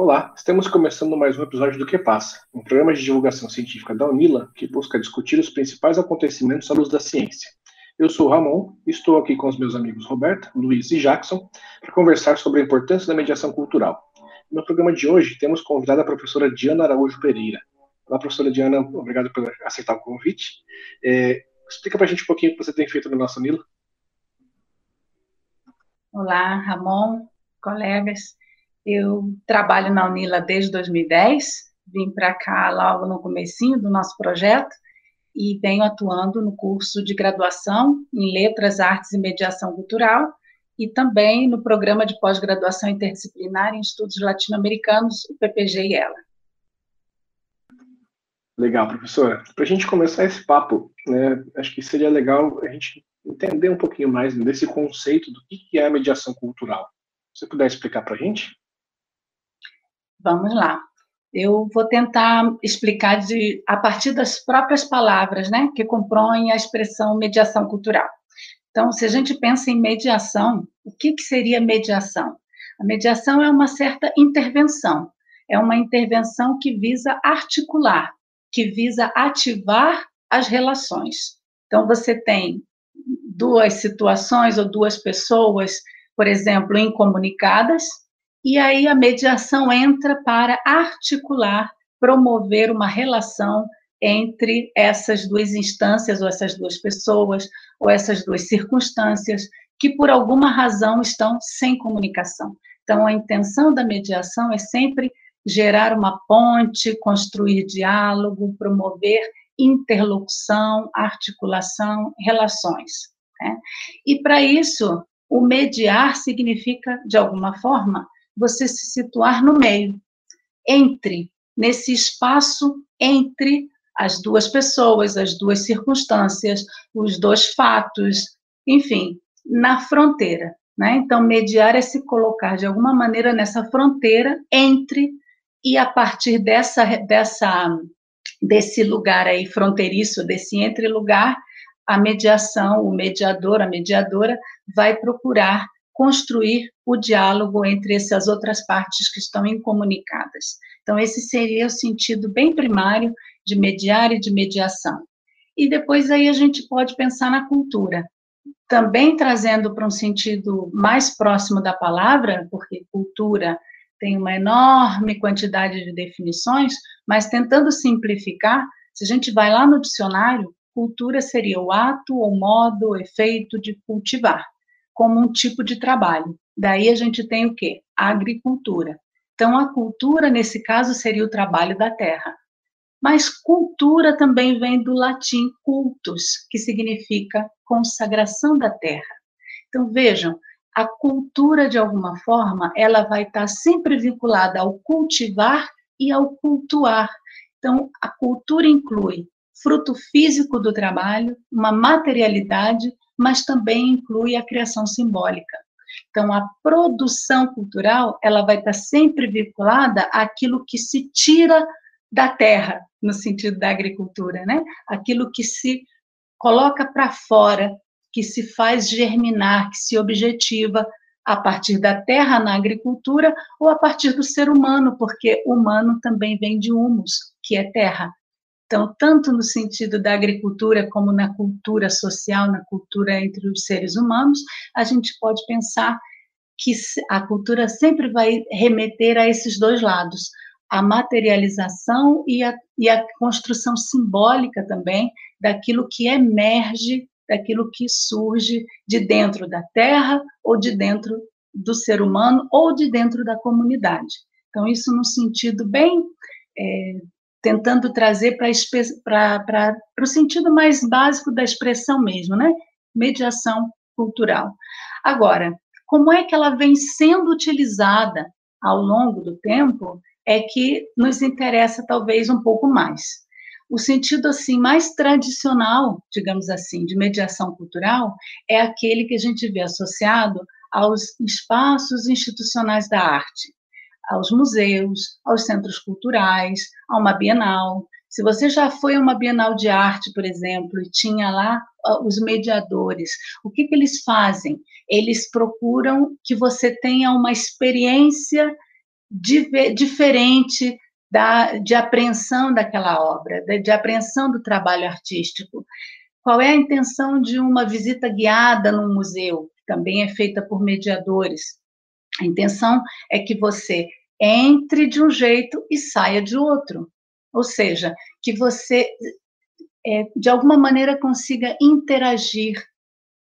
Olá, estamos começando mais um episódio do Que Passa, um programa de divulgação científica da UNILA que busca discutir os principais acontecimentos à luz da ciência. Eu sou o Ramon estou aqui com os meus amigos Roberto, Luiz e Jackson para conversar sobre a importância da mediação cultural. No programa de hoje temos convidada a professora Diana Araújo Pereira. Olá, professora Diana, obrigado por aceitar o convite. É, explica para a gente um pouquinho o que você tem feito no nosso UNILA. Olá, Ramon, colegas. Eu trabalho na Unila desde 2010, vim para cá logo no comecinho do nosso projeto e venho atuando no curso de graduação em Letras, Artes e Mediação Cultural e também no programa de pós-graduação interdisciplinar em estudos latino-americanos, o PPG e ela. Legal, professora. Para a gente começar esse papo, né, acho que seria legal a gente entender um pouquinho mais desse conceito do que é a mediação cultural. Você puder explicar para a gente? Vamos lá. Eu vou tentar explicar de, a partir das próprias palavras, né, que compõem a expressão mediação cultural. Então, se a gente pensa em mediação, o que, que seria mediação? A mediação é uma certa intervenção, é uma intervenção que visa articular, que visa ativar as relações. Então, você tem duas situações ou duas pessoas, por exemplo, incomunicadas, e aí a mediação entra para articular, promover uma relação entre essas duas instâncias, ou essas duas pessoas, ou essas duas circunstâncias, que por alguma razão estão sem comunicação. Então, a intenção da mediação é sempre gerar uma ponte, construir diálogo, promover interlocução, articulação, relações. Né? E para isso, o mediar significa, de alguma forma, você se situar no meio, entre, nesse espaço entre as duas pessoas, as duas circunstâncias, os dois fatos, enfim, na fronteira. Né? Então, mediar é se colocar de alguma maneira nessa fronteira entre e a partir dessa, dessa desse lugar aí fronteiriço, desse entre lugar, a mediação, o mediador, a mediadora vai procurar construir o diálogo entre essas outras partes que estão incomunicadas. Então, esse seria o sentido bem primário de mediar e de mediação. E depois aí a gente pode pensar na cultura, também trazendo para um sentido mais próximo da palavra, porque cultura tem uma enorme quantidade de definições, mas tentando simplificar, se a gente vai lá no dicionário, cultura seria o ato, o modo, efeito de cultivar como um tipo de trabalho. Daí a gente tem o quê? A agricultura. Então, a cultura, nesse caso, seria o trabalho da terra. Mas cultura também vem do latim cultus, que significa consagração da terra. Então, vejam, a cultura, de alguma forma, ela vai estar sempre vinculada ao cultivar e ao cultuar. Então, a cultura inclui fruto físico do trabalho, uma materialidade, mas também inclui a criação simbólica. Então, a produção cultural, ela vai estar sempre vinculada àquilo que se tira da terra, no sentido da agricultura, né? Aquilo que se coloca para fora, que se faz germinar, que se objetiva a partir da terra na agricultura ou a partir do ser humano, porque humano também vem de humus, que é terra. Então, tanto no sentido da agricultura como na cultura social, na cultura entre os seres humanos, a gente pode pensar que a cultura sempre vai remeter a esses dois lados, a materialização e a, e a construção simbólica também daquilo que emerge, daquilo que surge de dentro da terra ou de dentro do ser humano ou de dentro da comunidade. Então, isso no sentido bem é, tentando trazer para o sentido mais básico da expressão mesmo, né? Mediação cultural. Agora, como é que ela vem sendo utilizada ao longo do tempo é que nos interessa talvez um pouco mais. O sentido assim mais tradicional, digamos assim, de mediação cultural é aquele que a gente vê associado aos espaços institucionais da arte aos museus, aos centros culturais, a uma bienal. Se você já foi a uma bienal de arte, por exemplo, e tinha lá uh, os mediadores, o que, que eles fazem? Eles procuram que você tenha uma experiência diferente da, de apreensão daquela obra, de, apreensão do trabalho artístico. Qual é a intenção de uma visita guiada num museu? Também é feita por mediadores. A intenção é que você entre de um jeito e saia de outro. Ou seja, que você, é, de alguma maneira, consiga interagir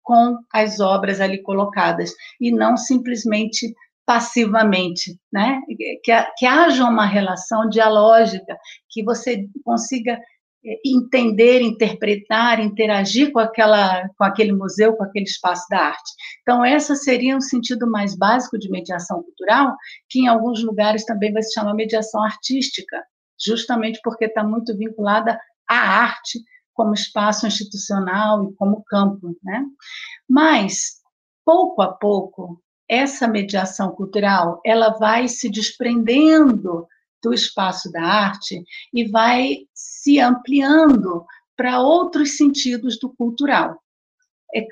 com as obras ali colocadas e não simplesmente passivamente, né? Que, que haja uma relação dialógica, que você consiga entender, interpretar, interagir com aquela, com aquele museu, com aquele espaço da arte. Então, essa seria um sentido mais básico de mediação cultural, que em alguns lugares também vai se chamar mediação artística, justamente porque está muito vinculada à arte como espaço institucional e como campo, né? Mas pouco a pouco essa mediação cultural ela vai se desprendendo do espaço da arte e vai se ampliando para outros sentidos do cultural. É,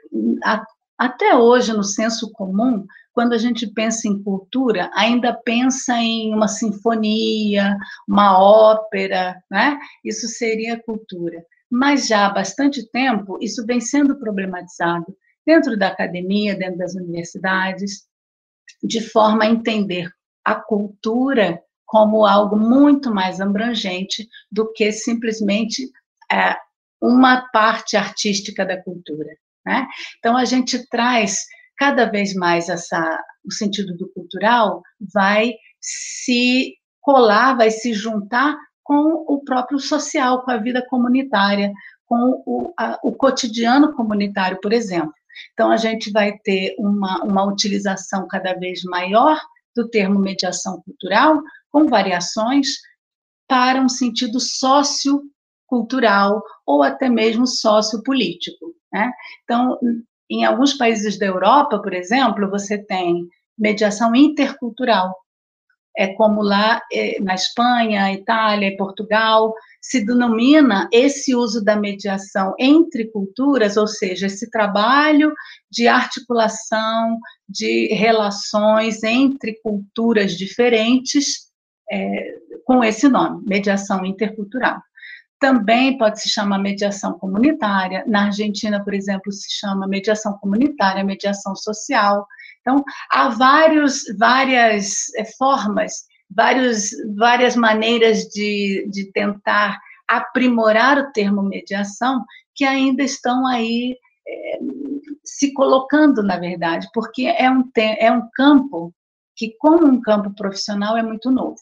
a, até hoje, no senso comum, quando a gente pensa em cultura, ainda pensa em uma sinfonia, uma ópera, né? Isso seria cultura. Mas já há bastante tempo, isso vem sendo problematizado dentro da academia, dentro das universidades, de forma a entender a cultura como algo muito mais abrangente do que simplesmente é, uma parte artística da cultura. Né? Então, a gente traz cada vez mais essa, o sentido do cultural, vai se colar, vai se juntar com o próprio social, com a vida comunitária, com o, a, o cotidiano comunitário, por exemplo. Então, a gente vai ter uma, uma utilização cada vez maior do termo mediação cultural, com variações para um sentido sociocultural ou até mesmo sociopolítico. Né? Então, em alguns países da Europa, por exemplo, você tem mediação intercultural. É como lá é, na Espanha, Itália e Portugal, se denomina esse uso da mediação entre culturas, ou seja, esse trabalho de articulação de relações entre culturas diferentes, é, com esse nome, mediação intercultural. Também pode se chamar mediação comunitária. Na Argentina, por exemplo, se chama mediação comunitária, mediação social. Então, há vários, várias é, formas vários, várias maneiras de, de tentar aprimorar o termo mediação que ainda estão aí é, se colocando, na verdade, porque é um, é um campo que, como um campo profissional, é muito novo.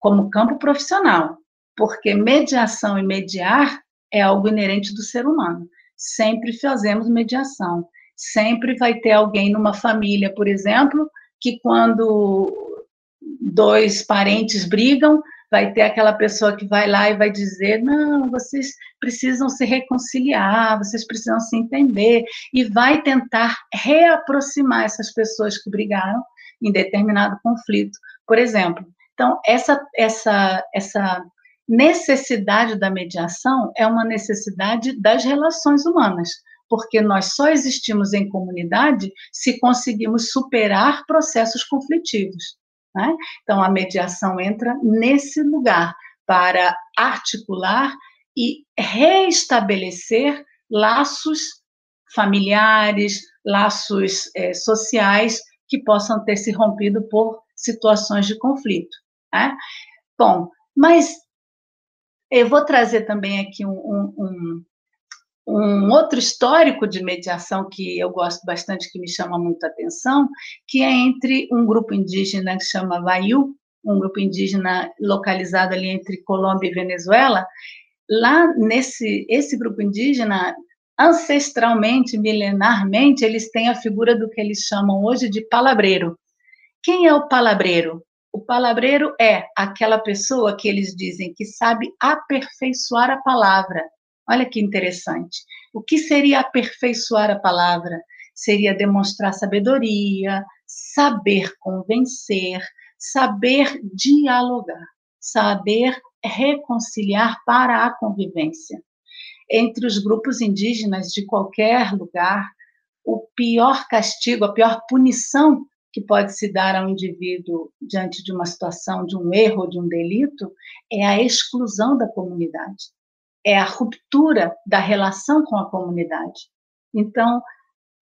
Como campo profissional, porque mediação e mediar é algo inerente do ser humano. Sempre fazemos mediação. Sempre vai ter alguém numa família, por exemplo, que quando dois parentes brigam, vai ter aquela pessoa que vai lá e vai dizer: não, vocês precisam se reconciliar, vocês precisam se entender, e vai tentar reaproximar essas pessoas que brigaram em determinado conflito, por exemplo. Então, essa, essa, essa necessidade da mediação é uma necessidade das relações humanas, porque nós só existimos em comunidade se conseguimos superar processos conflitivos. Né? Então, a mediação entra nesse lugar para articular e reestabelecer laços familiares, laços é, sociais que possam ter se rompido por situações de conflito. Né? Bom, mas eu vou trazer também aqui um, um, um outro histórico de mediação que eu gosto bastante, que me chama muita atenção, que é entre um grupo indígena que chama Vaiu, um grupo indígena localizado ali entre Colômbia e Venezuela. Lá nesse esse grupo indígena, ancestralmente, milenarmente, eles têm a figura do que eles chamam hoje de palabreiro. Quem é o palabreiro? O palabreiro é aquela pessoa que eles dizem que sabe aperfeiçoar a palavra, Olha que interessante. O que seria aperfeiçoar a palavra? Seria demonstrar sabedoria, saber convencer, saber dialogar, saber reconciliar para a convivência. Entre os grupos indígenas de qualquer lugar, o pior castigo, a pior punição que pode se dar ao indivíduo diante de uma situação de um erro, de um delito, é a exclusão da comunidade, é a ruptura da relação com a comunidade. Então,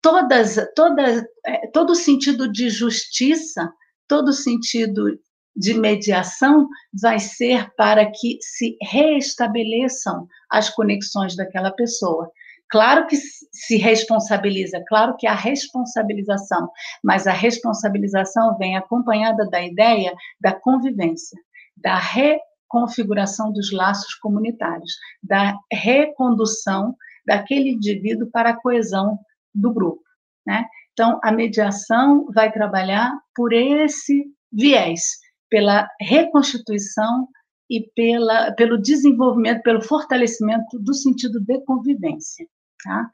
todas, todas, é, todo sentido de justiça, todo sentido de mediação vai ser para que se reestabeleçam as conexões daquela pessoa. Claro que se responsabiliza, claro que há responsabilização, mas a responsabilização vem acompanhada da ideia da convivência, da reconfiguração dos laços comunitários, da recondução daquele indivíduo para a coesão do grupo. Né? Então, a mediação vai trabalhar por esse viés, pela reconstituição e pela, pelo desenvolvimento, pelo fortalecimento do sentido de convivência. Tá?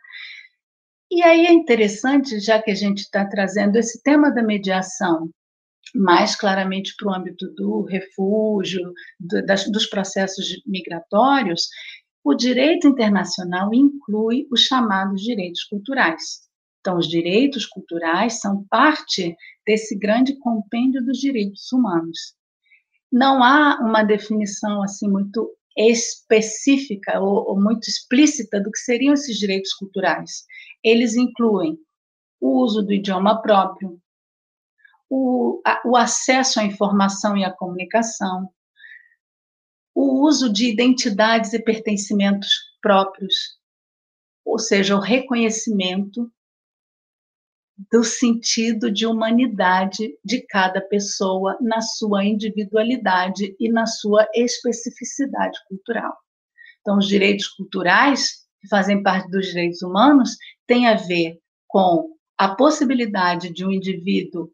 E aí é interessante, já que a gente está trazendo esse tema da mediação mais claramente para o âmbito do refúgio, do, das, dos processos migratórios, o direito internacional inclui os chamados direitos culturais. Então, os direitos culturais são parte desse grande compêndio dos direitos humanos. Não há uma definição assim muito específica ou, ou muito explícita do que seriam esses direitos culturais. Eles incluem o uso do idioma próprio, o, a, o, acesso à informação e à comunicação, o uso de identidades e pertencimentos próprios, ou seja, o reconhecimento do sentido de humanidade de cada pessoa na sua individualidade e na sua especificidade cultural. Então, os direitos culturais, que fazem parte dos direitos humanos, têm a ver com a possibilidade de um indivíduo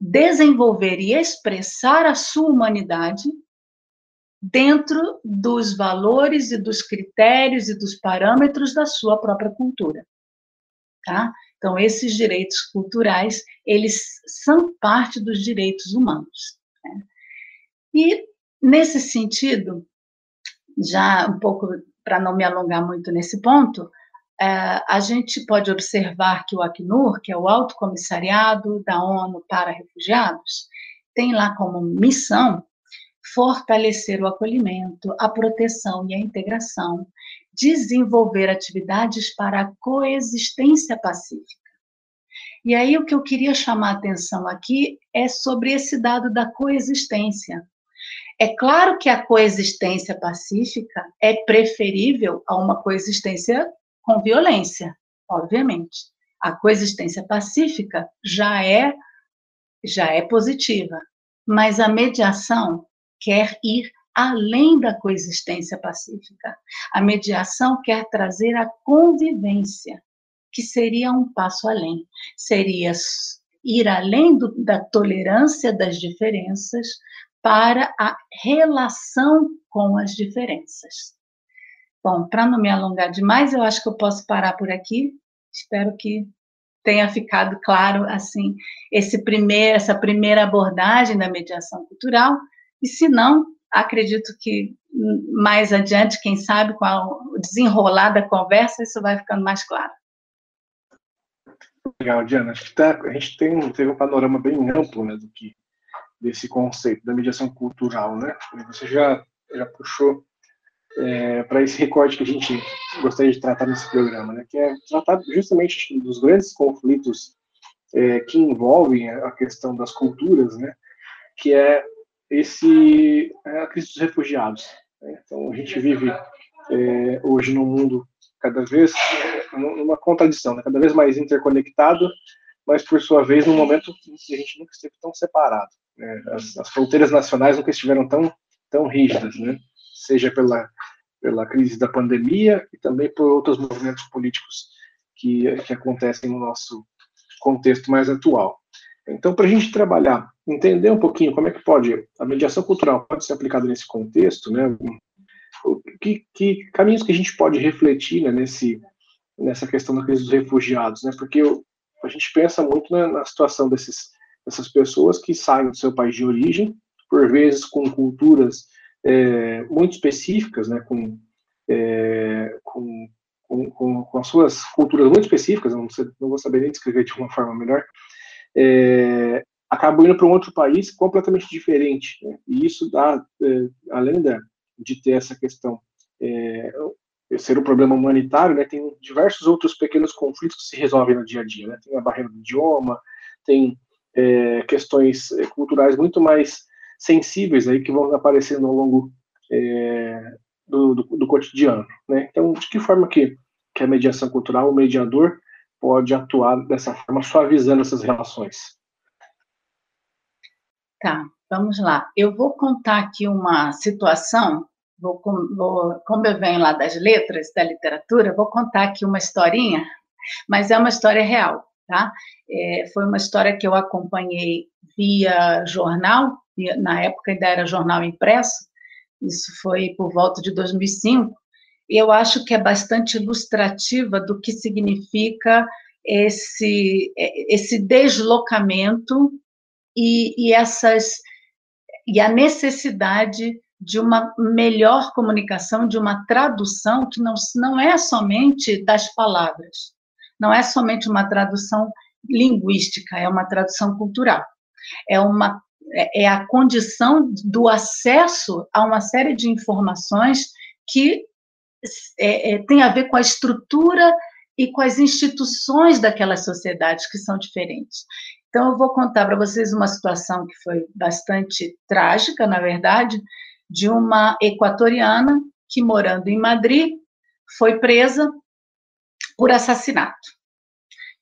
desenvolver e expressar a sua humanidade dentro dos valores e dos critérios e dos parâmetros da sua própria cultura. Tá? Então, esses direitos culturais, eles são parte dos direitos humanos. Né? E, nesse sentido, já um pouco para não me alongar muito nesse ponto, é, a gente pode observar que o Acnur, que é o Alto Comissariado da ONU para Refugiados, tem lá como missão fortalecer o acolhimento, a proteção e a integração desenvolver atividades para a coexistência pacífica. E aí o que eu queria chamar a atenção aqui é sobre esse dado da coexistência. É claro que a coexistência pacífica é preferível a uma coexistência com violência, obviamente. A coexistência pacífica já é já é positiva, mas a mediação quer ir além da coexistência pacífica. A mediação quer trazer a convivência, que seria um passo além. Seria ir além do, da tolerância das diferenças para a relação com as diferenças. Bom, para não me alongar demais, eu acho que eu posso parar por aqui. Espero que tenha ficado claro assim esse primeiro, essa primeira abordagem da mediação cultural. E se não, acredito que mais adiante, quem sabe, com o desenrolar da conversa, isso vai ficando mais claro. Legal, Diana. Acho que tá, a gente tem, teve um panorama bem amplo né, do que, desse conceito da mediação cultural. Né? Você já, já puxou é, para esse recorte que a gente gostaria de tratar nesse programa, né, que é tratar justamente dos grandes conflitos é, que envolvem a questão das culturas, né, que é esse é a crise dos refugiados. Né? Então a gente vive é, hoje num mundo cada vez numa contradição, né? cada vez mais interconectado, mas por sua vez num momento que a gente nunca esteve tão separado. Né? As, as, fronteiras nacionais nunca estiveram tão tão rígidas, né? Seja pela pela crise da pandemia e também por outros movimentos políticos que, que acontecem no nosso contexto mais atual. Então, para a gente trabalhar, entender um pouquinho como é que pode, a mediação cultural pode ser aplicada nesse contexto, né? Que, que caminhos que a gente pode refletir né, nesse, nessa questão da crise dos refugiados, né? Porque eu, a gente pensa muito na, na situação desses, dessas pessoas que saem do seu país de origem, por vezes com culturas é, muito específicas, né? Com, é, com, com, com, as suas culturas muito específicas, não, não vou saber nem descrever de uma forma melhor, é, acabam indo para um outro país completamente diferente. Né? E isso dá, é, além da, de ter essa questão é, ser um problema humanitário, né, tem diversos outros pequenos conflitos que se resolvem no dia a dia. Né? Tem a barreira do idioma, tem é, questões é, culturais muito mais sensíveis aí que vão aparecendo ao longo é, do, do, do, cotidiano. Né? Então, de que forma que, que a mediação cultural, o mediador, pode atuar dessa forma, suavizando essas relações? Tá, vamos lá. Eu vou contar aqui uma situação vou, vou, como eu venho lá das letras, da literatura, vou contar aqui uma historinha, mas é uma história real, tá? É, foi uma história que eu acompanhei via jornal, na época ainda era jornal impresso, isso foi por volta de 2005, e eu acho que é bastante ilustrativa do que significa esse, esse deslocamento e, e essas e a necessidade de uma melhor comunicação, de uma tradução que não, não é somente das palavras, não é somente uma tradução linguística, é uma tradução cultural. É uma é, é a condição do acesso a uma série de informações que é, é, tem a ver com a estrutura e com as instituições daquelas sociedades que são diferentes. Então, eu vou contar para vocês uma situação que foi bastante trágica, na verdade, de uma equatoriana que, morando em Madrid, foi presa por assassinato.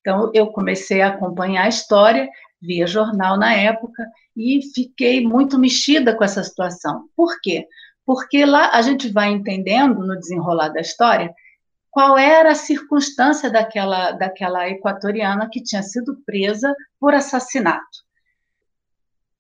Então, eu comecei a acompanhar a história via jornal na época e fiquei muito mexida com essa situação. Por quê? Porque lá a gente vai entendendo no desenrolar da história qual era a circunstância daquela, daquela equatoriana que tinha sido presa por assassinato.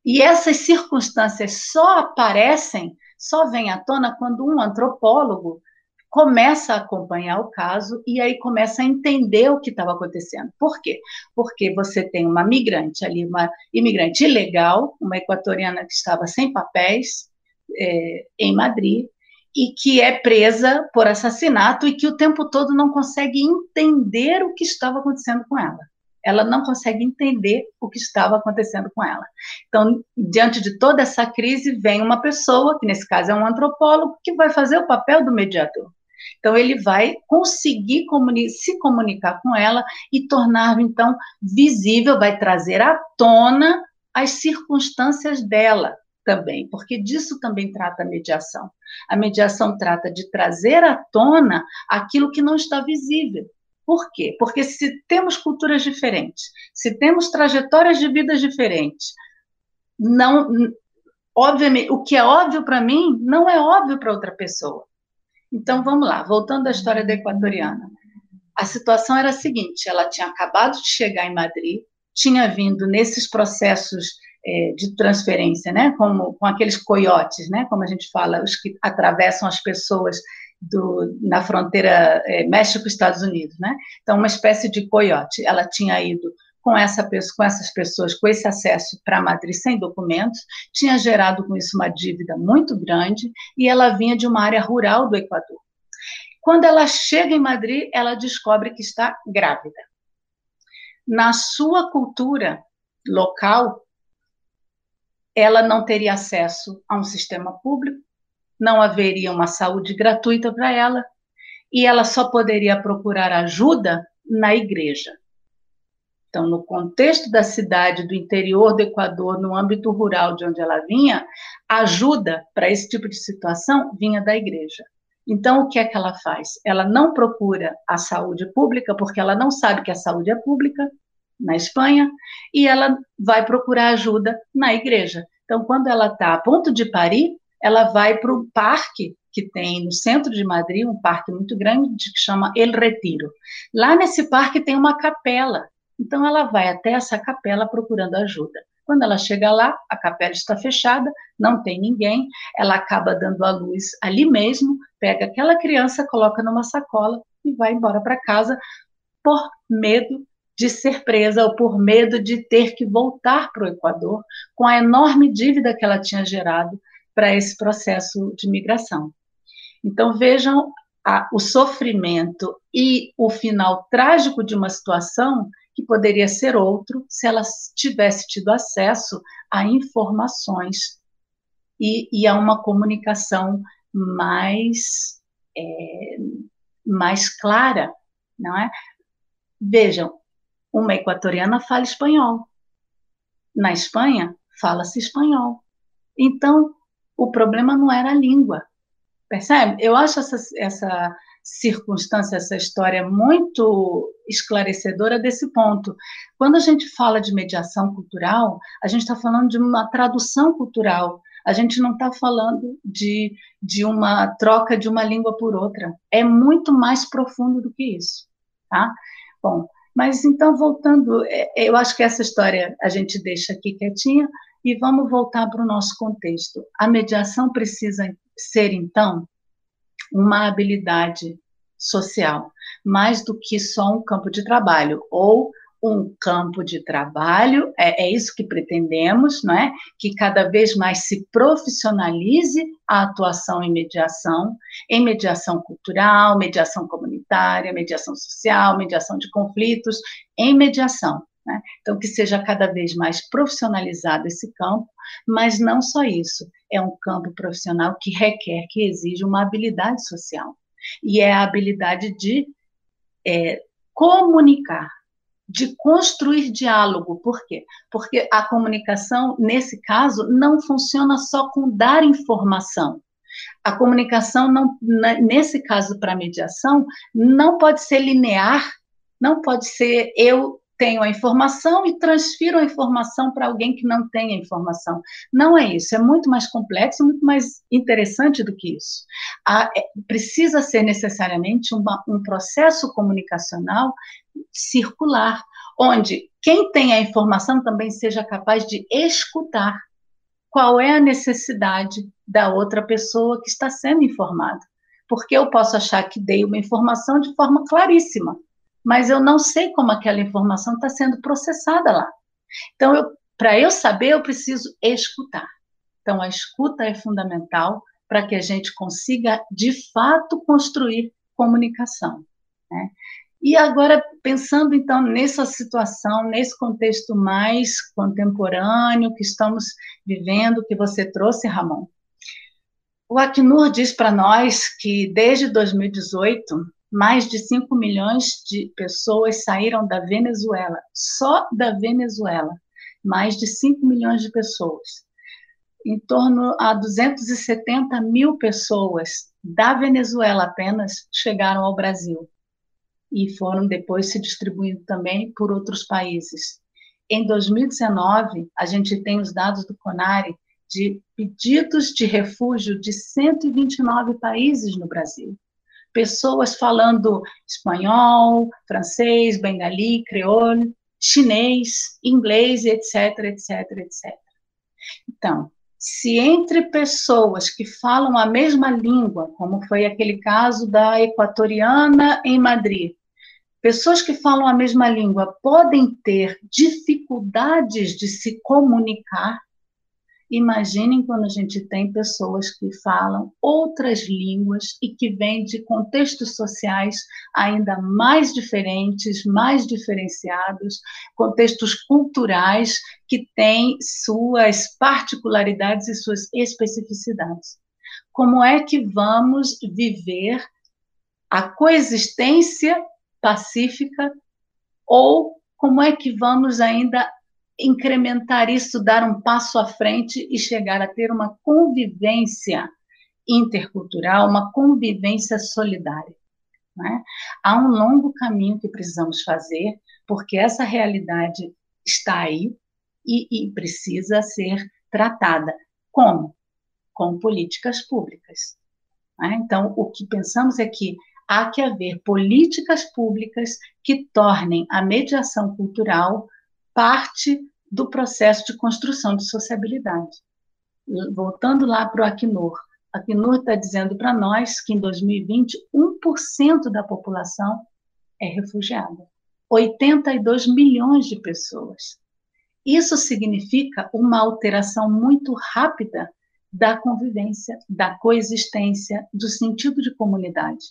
E essas circunstâncias só aparecem, só vêm à tona quando um antropólogo começa a acompanhar o caso e aí começa a entender o que estava acontecendo. Por quê? Porque você tem uma migrante ali, uma imigrante ilegal, uma equatoriana que estava sem papéis é, em Madrid e que é presa por assassinato e que o tempo todo não consegue entender o que estava acontecendo com ela ela não consegue entender o que estava acontecendo com ela. Então, diante de toda essa crise, vem uma pessoa, que nesse caso é um antropólogo, que vai fazer o papel do mediador. Então, ele vai conseguir comuni se comunicar com ela e tornar, então, visível, vai trazer à tona as circunstâncias dela também, porque disso também trata a mediação. A mediação trata de trazer à tona aquilo que não está visível. Por quê? Porque se temos culturas diferentes, se temos trajetórias de vidas diferentes, não, obviamente, o que é óbvio para mim não é óbvio para outra pessoa. Então vamos lá, voltando à história da equatoriana. A situação era a seguinte: ela tinha acabado de chegar em Madrid, tinha vindo nesses processos é, de transferência, né, como com aqueles coiotes, né, como a gente fala, os que atravessam as pessoas do, na fronteira é, México-Estados Unidos, né? Então, uma espécie de coiote. Ela tinha ido com, essa, com essas pessoas, com esse acesso para Madrid sem documentos, tinha gerado com isso uma dívida muito grande e ela vinha de uma área rural do Equador. Quando ela chega em Madrid, ela descobre que está grávida. Na sua cultura local, ela não teria acesso a um sistema público, não haveria uma saúde gratuita para ela e ela só poderia procurar ajuda na igreja. Então, no contexto da cidade, do interior do Equador, no âmbito rural de onde ela vinha, a ajuda para esse tipo de situação vinha da igreja. Então, o que é que ela faz? Ela não procura a saúde pública, porque ela não sabe que a saúde é pública na Espanha, e ela vai procurar ajuda na igreja. Então, quando ela está a ponto de parir, ela vai para o parque que tem no centro de Madrid, um parque muito grande que chama El Retiro. Lá nesse parque tem uma capela. Então ela vai até essa capela procurando ajuda. Quando ela chega lá, a capela está fechada, não tem ninguém, ela acaba dando a luz ali mesmo, pega aquela criança, coloca numa sacola e vai embora para casa por medo de ser presa ou por medo de ter que voltar para o Equador com a enorme dívida que ela tinha gerado para esse processo de migração. Então, vejam a, o sofrimento e o final trágico de uma situação que poderia ser outro se ela tivesse tido acesso a informações e, e a uma comunicação mais, é, mais clara, não é? Vejam, uma equatoriana fala espanhol. Na Espanha, fala-se espanhol. Então, o problema não era a língua. Percebe? Eu acho essa, essa circunstância, essa história muito esclarecedora desse ponto. Quando a gente fala de mediação cultural, a gente está falando de uma tradução cultural. A gente não está falando de, de uma troca de uma língua por outra. É muito mais profundo do que isso. Tá? Bom, mas então, voltando, é, eu acho que essa história a gente deixa aqui quietinha e vamos voltar para o nosso contexto. A mediação precisa ser, então, uma habilidade social, mais do que só um campo de trabalho, ou um campo de trabalho, é, é, isso que pretendemos, não é? Que cada vez mais se profissionalize a atuação em mediação, em mediação cultural, mediação comunitária, mediação social, mediação de conflitos, em mediação. Né? Então, que seja cada vez mais profissionalizado esse campo, mas não só isso, é um campo profissional que requer, que exige uma habilidade social. E é a habilidade de é, comunicar, de construir diálogo. Por quê? Porque a comunicação, nesse caso, não funciona só com dar informação. A comunicação, não, nesse caso, para mediação, não pode ser linear, não pode ser eu tenho a informação e transfiro a informação para alguém que não tem a informação. Não é isso, é muito mais complexo, muito mais interessante do que isso. é, precisa ser necessariamente uma, um processo comunicacional circular, onde quem tem a informação também seja capaz de escutar qual é a necessidade da outra pessoa que está sendo informada. Porque eu posso achar que dei uma informação de forma claríssima, mas eu não sei como aquela informação está sendo processada lá. Então, para eu saber, eu preciso escutar. Então, a escuta é fundamental para que a gente consiga, de fato, construir comunicação. Né? E agora, pensando então nessa situação, nesse contexto mais contemporâneo que estamos vivendo, que você trouxe, Ramon, o Acnur diz para nós que desde 2018 mais de 5 milhões de pessoas saíram da Venezuela, só da Venezuela, mais de 5 milhões de pessoas. Em torno a 270 mil pessoas da Venezuela apenas chegaram ao Brasil e foram depois se distribuindo também por outros países. Em 2019, a gente tem os dados do CONARE de pedidos de refúgio de 129 países no Brasil pessoas falando espanhol, francês, bengali, creole, chinês, inglês, etc, etc, etc. Então, se entre pessoas que falam a mesma língua, como foi aquele caso da equatoriana em Madrid, pessoas que falam a mesma língua podem ter dificuldades de se comunicar, Imaginem quando a gente tem pessoas que falam outras línguas e que vêm de contextos sociais ainda mais diferentes, mais diferenciados, contextos culturais que têm suas particularidades e suas especificidades. Como é que vamos viver a coexistência pacífica ou como é que vamos ainda incrementar isso, dar um passo à frente e chegar a ter uma convivência intercultural, uma convivência solidária. Né? Há um longo caminho que precisamos fazer, porque essa realidade está aí e, e precisa ser tratada. Como? Com políticas públicas. Né? Então, o que pensamos é que há que haver políticas públicas que tornem a mediação cultural parte do processo de construção de sociabilidade. Voltando lá para o Acnur, Acnur está dizendo para nós que em 2020, 1% da população é refugiada. 82 milhões de pessoas. Isso significa uma alteração muito rápida da convivência, da coexistência, do sentido de comunidade.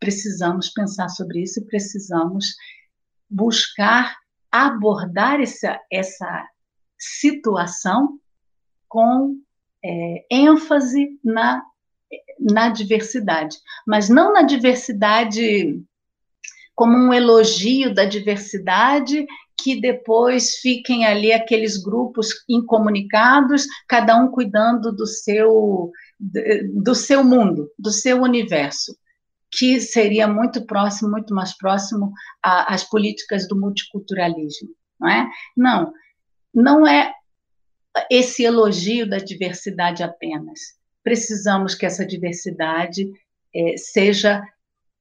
Precisamos pensar sobre isso e precisamos buscar abordar essa, essa situação com é, ênfase na, na diversidade, mas não na diversidade como um elogio da diversidade que depois fiquem ali aqueles grupos incomunicados, cada um cuidando do seu do seu mundo, do seu universo, que seria muito próximo, muito mais próximo às políticas do multiculturalismo, não é? Não, não é esse elogio da diversidade apenas. Precisamos que essa diversidade é, seja.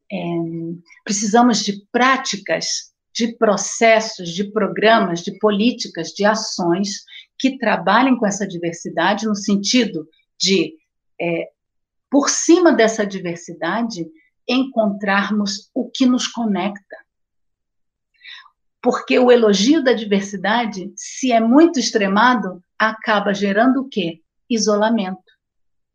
É, precisamos de práticas, de processos, de programas, de políticas, de ações que trabalhem com essa diversidade no sentido de, é, por cima dessa diversidade, encontrarmos o que nos conecta. Porque o elogio da diversidade, se é muito extremado, acaba gerando o quê? Isolamento.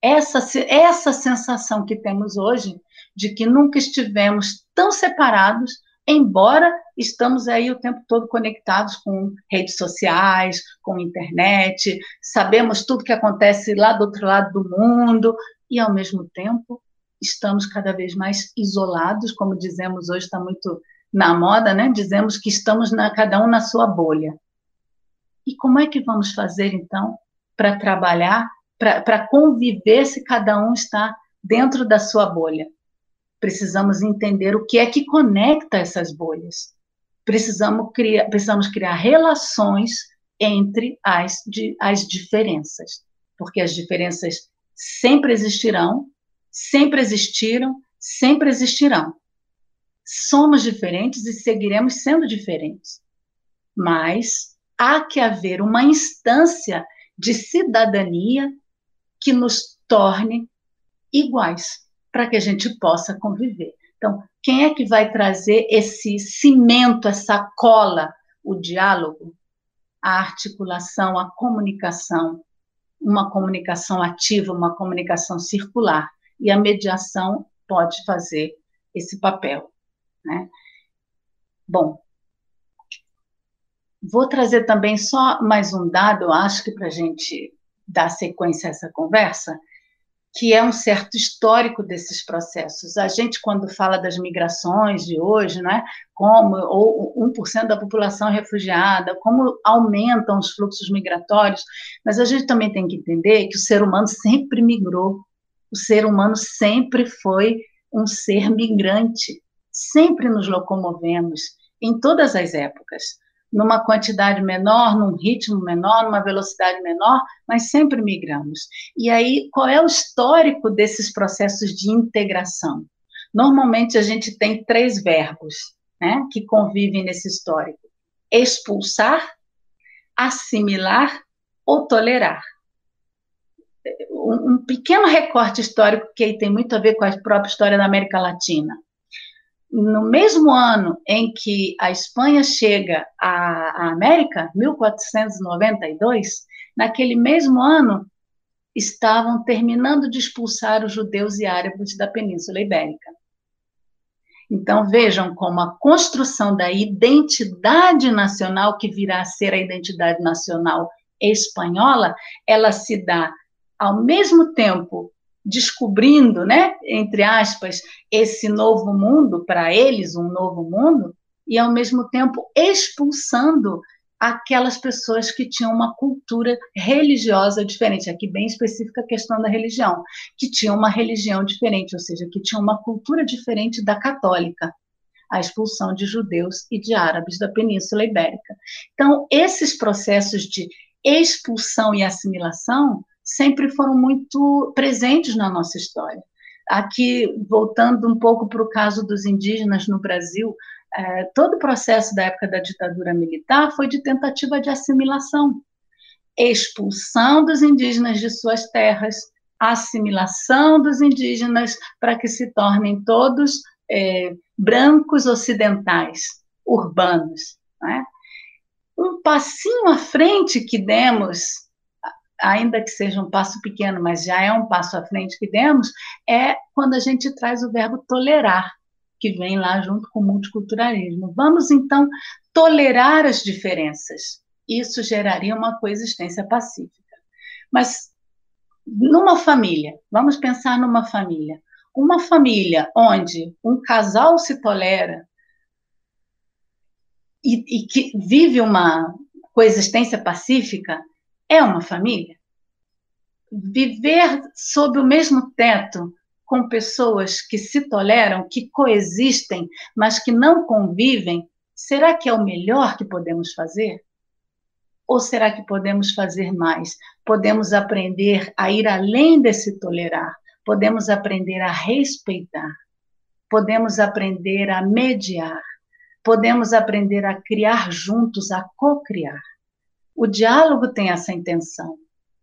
Essa, essa sensação que temos hoje de que nunca estivemos tão separados, embora estamos aí o tempo todo conectados com redes sociais, com internet, sabemos tudo que acontece lá do outro lado do mundo, e ao mesmo tempo estamos cada vez mais isolados, como dizemos hoje, está muito na moda, né? Dizemos que estamos na, cada um na sua bolha. E como é que vamos fazer, então, para trabalhar, para conviver se cada um está dentro da sua bolha? Precisamos entender o que é que conecta essas bolhas. Precisamos criar, precisamos criar relações entre as, de, as diferenças, porque as diferenças sempre existirão, sempre existiram, sempre existirão. Somos diferentes e seguiremos sendo diferentes. Mas há que haver uma instância de cidadania que nos torne iguais, para que a gente possa conviver. Então, quem é que vai trazer esse cimento, essa cola? O diálogo, a articulação, a comunicação, uma comunicação ativa, uma comunicação circular. E a mediação pode fazer esse papel. Né? Bom, Vou trazer também só mais um dado, acho que para a gente dar sequência a essa conversa, que é um certo histórico desses processos. A gente, quando fala das migrações de hoje, né, como ou 1% da população refugiada, como aumentam os fluxos migratórios, mas a gente também tem que entender que o ser humano sempre migrou, o ser humano sempre foi um ser migrante, sempre nos locomovemos, em todas as épocas numa quantidade menor, num ritmo menor, numa velocidade menor, mas sempre migramos. E aí, qual é o histórico desses processos de integração? Normalmente a gente tem três verbos né, que convivem nesse histórico: expulsar, assimilar ou tolerar. Um, pequeno recorte histórico que tem muito a ver com a própria história da América Latina no mesmo ano em que a Espanha chega à, América, 1492, naquele mesmo ano estavam terminando de expulsar os judeus e árabes da Península Ibérica. Então vejam como a construção da identidade nacional, que virá a ser a identidade nacional espanhola, ela se dá ao mesmo tempo descobrindo, né, entre aspas, esse novo mundo, para eles, um novo mundo, e ao mesmo tempo expulsando aquelas pessoas que tinham uma cultura religiosa diferente, aqui bem específica a questão da religião, que tinham uma religião diferente, ou seja, que tinham uma cultura diferente da católica, a expulsão de judeus e de árabes da Península Ibérica. Então, esses processos de expulsão e assimilação sempre foram muito presentes na nossa história. Aqui, voltando um pouco para o caso dos indígenas no Brasil, é, todo o processo da época da ditadura militar foi de tentativa de assimilação, expulsão dos indígenas de suas terras, assimilação dos indígenas para que se tornem todos é, brancos ocidentais, urbanos. Né? Um passinho à frente que demos ainda que seja um passo pequeno, mas já é um passo à frente que demos, é quando a gente traz o verbo tolerar, que vem lá junto com o multiculturalismo. Vamos, então, tolerar as diferenças. Isso geraria uma coexistência pacífica. Mas numa família, vamos pensar numa família. Uma família onde um casal se tolera e, e que vive uma coexistência pacífica, é uma família? Viver sob o mesmo teto com pessoas que se toleram, que coexistem, mas que não convivem, será que é o melhor que podemos fazer? Ou será que podemos fazer mais? Podemos aprender a ir além desse tolerar, podemos aprender a respeitar, podemos aprender a mediar, podemos aprender a criar juntos, a co-criar. O diálogo tem essa intenção,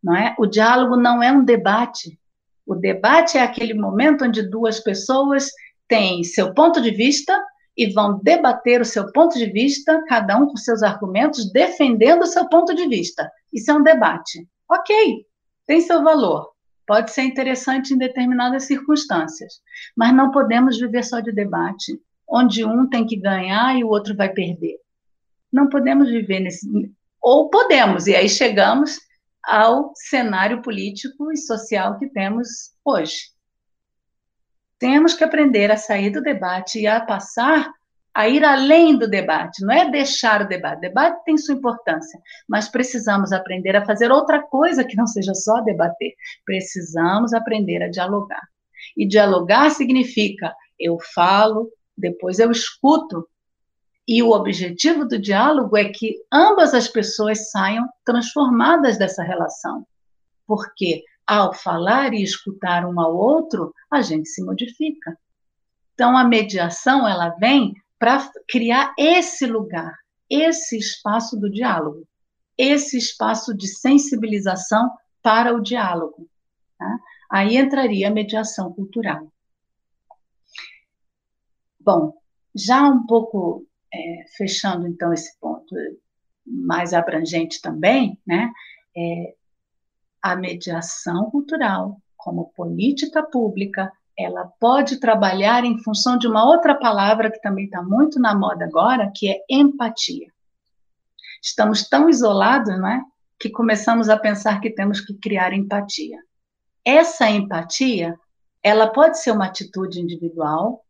não é? O diálogo não é um debate. O debate é aquele momento onde duas pessoas têm seu ponto de vista e vão debater o seu ponto de vista, cada um com seus argumentos, defendendo o seu ponto de vista. Isso é um debate. Ok, tem seu valor. Pode ser interessante em determinadas circunstâncias, mas não podemos viver só de debate, onde um tem que ganhar e o outro vai perder. Não podemos viver nesse. Ou podemos, e aí chegamos ao cenário político e social que temos hoje. Temos que aprender a sair do debate e a passar a ir além do debate, não é deixar o debate. O debate tem sua importância, mas precisamos aprender a fazer outra coisa que não seja só debater. Precisamos aprender a dialogar. E dialogar significa eu falo, depois eu escuto. E o objetivo do diálogo é que ambas as pessoas saiam transformadas dessa relação. Porque ao falar e escutar um ao outro, a gente se modifica. Então a mediação ela vem para criar esse lugar, esse espaço do diálogo, esse espaço de sensibilização para o diálogo. Tá? Aí entraria a mediação cultural. Bom, já um pouco é, fechando então esse ponto mais abrangente também, né? É, a mediação cultural como política pública ela pode trabalhar em função de uma outra palavra que também está muito na moda agora, que é empatia. Estamos tão isolados, não é? Que começamos a pensar que temos que criar empatia. Essa empatia, ela pode ser uma atitude individual.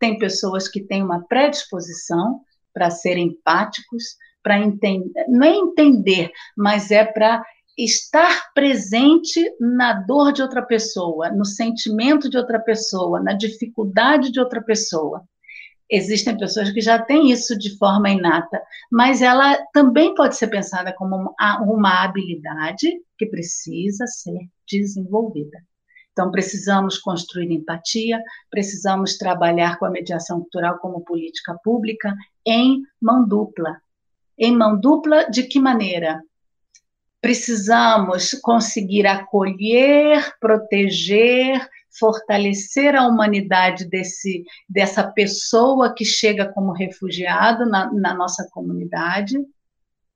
Tem pessoas que têm uma predisposição para ser empáticos, para entender, não é entender, mas é para estar presente na dor de outra pessoa, no sentimento de outra pessoa, na dificuldade de outra pessoa. Existem pessoas que já têm isso de forma inata, mas ela também pode ser pensada como uma habilidade que precisa ser desenvolvida. Então, precisamos construir empatia, precisamos trabalhar com a mediação cultural como política pública em mão dupla. Em mão dupla, de que maneira? precisamos conseguir acolher, proteger, fortalecer a humanidade desse, dessa pessoa que chega como refugiado na, na nossa comunidade,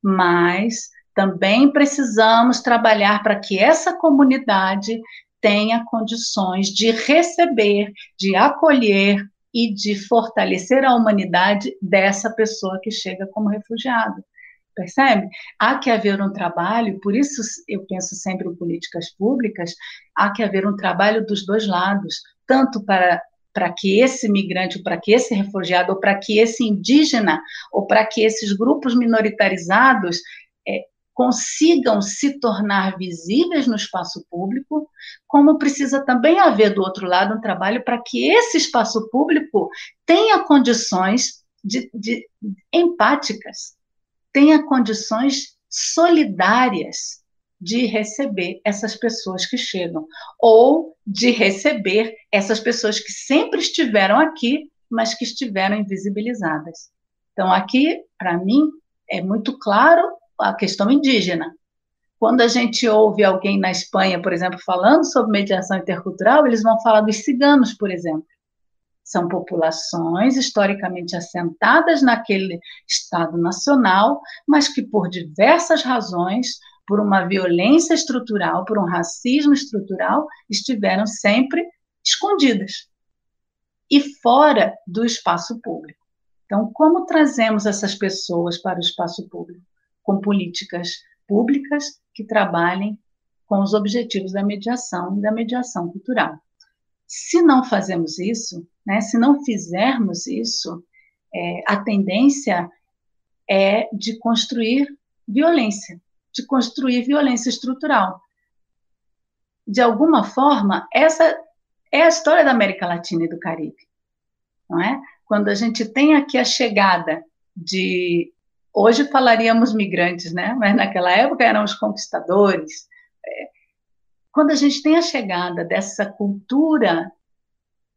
mas também precisamos trabalhar para que essa comunidade tenha condições de receber, de acolher e de fortalecer a humanidade dessa pessoa que chega como refugiado. Percebe? Há que haver um trabalho, por isso eu penso sempre em políticas públicas, há que haver um trabalho dos dois lados, tanto para para que esse migrante, para que esse refugiado, ou para que esse indígena, ou para que esses grupos minoritarizados consigam se tornar visíveis no espaço público, como precisa também haver do outro lado um trabalho para que esse espaço público tenha condições de, de empáticas, tenha condições solidárias de receber essas pessoas que chegam, ou de receber essas pessoas que sempre estiveram aqui, mas que estiveram invisibilizadas. Então, aqui, para mim, é muito claro a questão indígena. Quando a gente ouve alguém na Espanha, por exemplo, falando sobre mediação intercultural, eles vão falar dos ciganos, por exemplo. São populações historicamente assentadas naquele Estado nacional, mas que, por diversas razões, por uma violência estrutural, por um racismo estrutural, estiveram sempre escondidas e fora do espaço público. Então, como trazemos essas pessoas para o espaço público? Com políticas públicas que trabalhem com os objetivos da mediação e da mediação cultural. Se não fazemos isso, né, se não fizermos isso, é, a tendência é de construir violência, de construir violência estrutural. De alguma forma, essa é a história da América Latina e do Caribe, não é? Quando a gente tem aqui a chegada de hoje falaríamos migrantes, né? Mas naquela época eram os conquistadores. É, quando a gente tem a chegada dessa cultura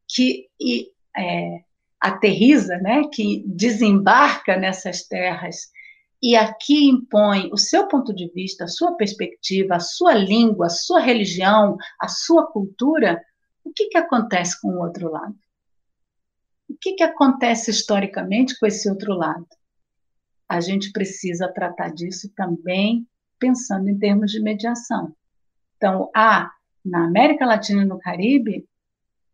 que e, é, aterriza, né? Que desembarca nessas terras e aqui impõe o seu ponto de vista, a sua perspectiva, a sua língua, a sua religião, a sua cultura, o que, que acontece com o outro lado? O que, que acontece historicamente com esse outro lado? A gente precisa tratar disso também pensando em termos de mediação. Então, há na América Latina e no Caribe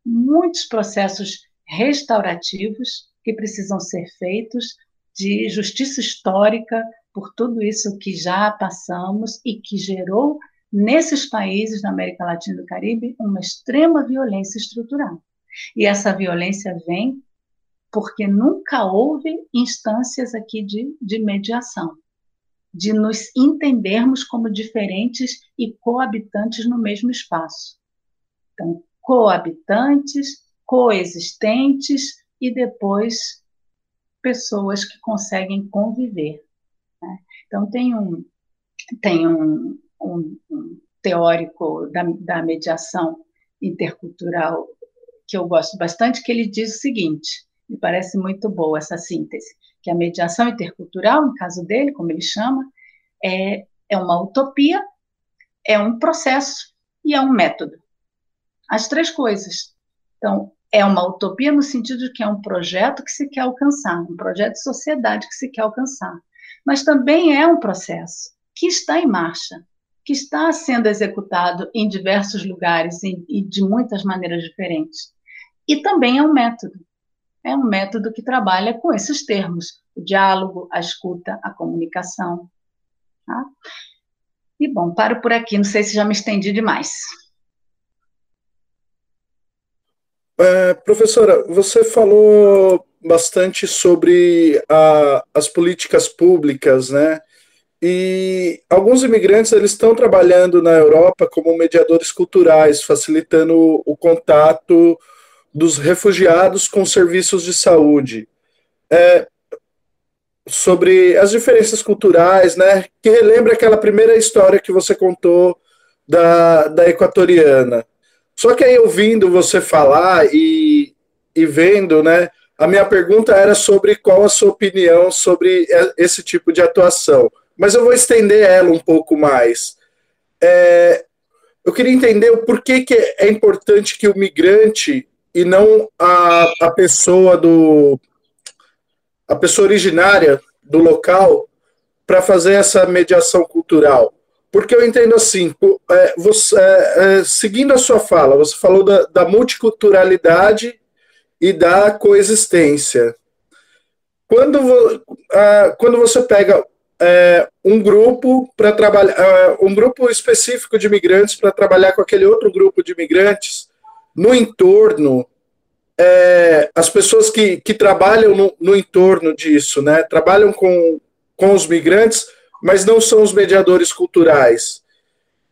muitos processos restaurativos que precisam ser feitos de justiça histórica por tudo isso que já passamos e que gerou nesses países da América Latina e do Caribe uma extrema violência estrutural. E essa violência vem porque nunca houve instâncias aqui de, de mediação, de nos entendermos como diferentes e coabitantes no mesmo espaço. Então, coabitantes, coexistentes e depois pessoas que conseguem conviver. Né? Então, tem um, tem um, um, um teórico da, da mediação intercultural que eu gosto bastante, que ele diz o seguinte, me parece muito boa essa síntese, que a mediação intercultural, no caso dele, como ele chama, é, é uma utopia, é um processo e é um método. As três coisas. Então, é uma utopia no sentido de que é um projeto que se quer alcançar, um projeto de sociedade que se quer alcançar. Mas também é um processo que está em marcha, que está sendo executado em diversos lugares e, de muitas maneiras diferentes. E também é um método. É um método que trabalha com esses termos: o diálogo, a escuta, a comunicação. Tá? E bom, paro por aqui, não sei se já me estendi demais. É, professora, você falou bastante sobre a, as políticas públicas, né? E alguns imigrantes eles estão trabalhando na Europa como mediadores culturais, facilitando o contato dos refugiados com serviços de saúde. É, sobre as diferenças culturais, né? Que relembra aquela primeira história que você contou da, da equatoriana. Só que aí ouvindo você falar e, e vendo, né? A minha pergunta era sobre qual a sua opinião sobre esse tipo de atuação. Mas eu vou estender ela um pouco mais. É, eu queria entender o porquê que é importante que o migrante e não a, a pessoa do a pessoa originária do local para fazer essa mediação cultural. Porque eu entendo assim, é, você, é, é, seguindo a sua fala, você falou da, da multiculturalidade e da coexistência. Quando, uh, quando você pega uh, um grupo para trabalhar, uh, um grupo específico de imigrantes para trabalhar com aquele outro grupo de imigrantes, no entorno, é, as pessoas que, que trabalham no, no entorno disso, né, trabalham com, com os migrantes, mas não são os mediadores culturais.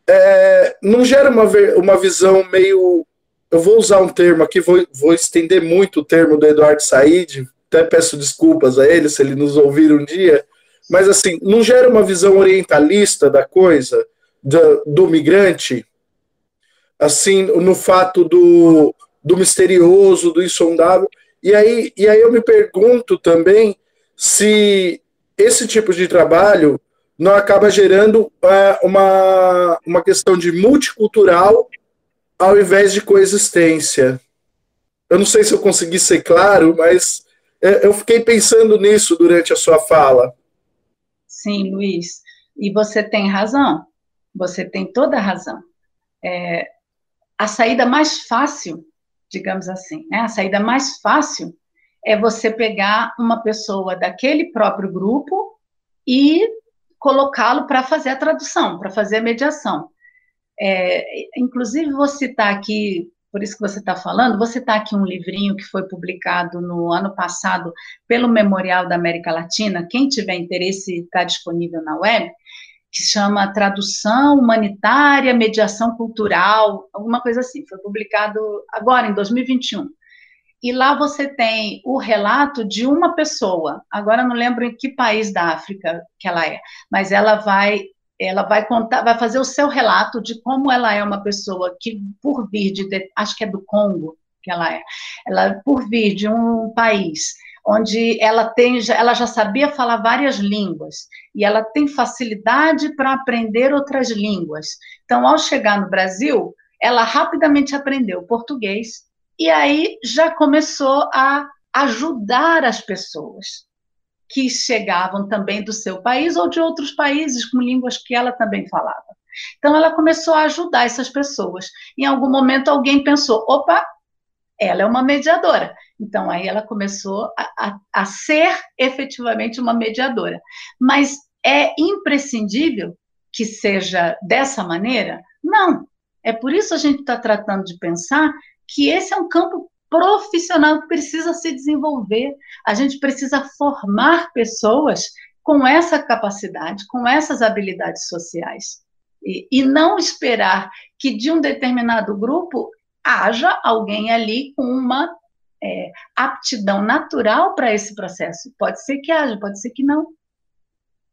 É, não gera uma, uma visão meio. Eu vou usar um termo aqui, vou, vou estender muito o termo do Eduardo Said, até peço desculpas a ele se ele nos ouvir um dia, mas assim, não gera uma visão orientalista da coisa, do, do migrante, assim, no fato do, do misterioso, do insondável. E aí, e aí eu me pergunto também se esse tipo de trabalho não acaba gerando é, uma, uma questão de multicultural ao invés de coexistência. Eu não sei se eu consegui ser claro, mas é, eu fiquei pensando nisso durante a sua fala. Sim, Luiz, e você tem razão, você tem toda a razão. É, a saída mais fácil, digamos assim, né, a saída mais fácil é você pegar uma pessoa daquele próprio grupo e colocá-lo para fazer a tradução, para fazer a mediação. É, inclusive, vou citar aqui, por isso que você está falando, vou citar aqui um livrinho que foi publicado no ano passado pelo Memorial da América Latina. Quem tiver interesse, está disponível na web, que chama Tradução Humanitária, Mediação Cultural, alguma coisa assim. Foi publicado agora, em 2021 e lá você tem o relato de uma pessoa. Agora não lembro em que país da África que ela é, mas ela vai ela vai contar, vai fazer o seu relato de como ela é uma pessoa que por vir de, acho que é do Congo que ela é, ela por vir de um país onde ela tem, ela já sabia falar várias línguas e ela tem facilidade para aprender outras línguas. Então, ao chegar no Brasil, ela rapidamente aprendeu português, e aí já começou a ajudar as pessoas que chegavam também do seu país ou de outros países com línguas que ela também falava. Então, ela começou a ajudar essas pessoas. Em algum momento, alguém pensou: opa, ela é uma mediadora. Então, aí ela começou a, a, a ser efetivamente uma mediadora. Mas é imprescindível que seja dessa maneira? Não. É por isso a gente está tratando de pensar que esse é um campo profissional que precisa se desenvolver. A gente precisa formar pessoas com essa capacidade, com essas habilidades sociais. E, e não esperar que de um determinado grupo haja alguém ali com uma é, aptidão natural para esse processo. Pode ser que haja, pode ser que não.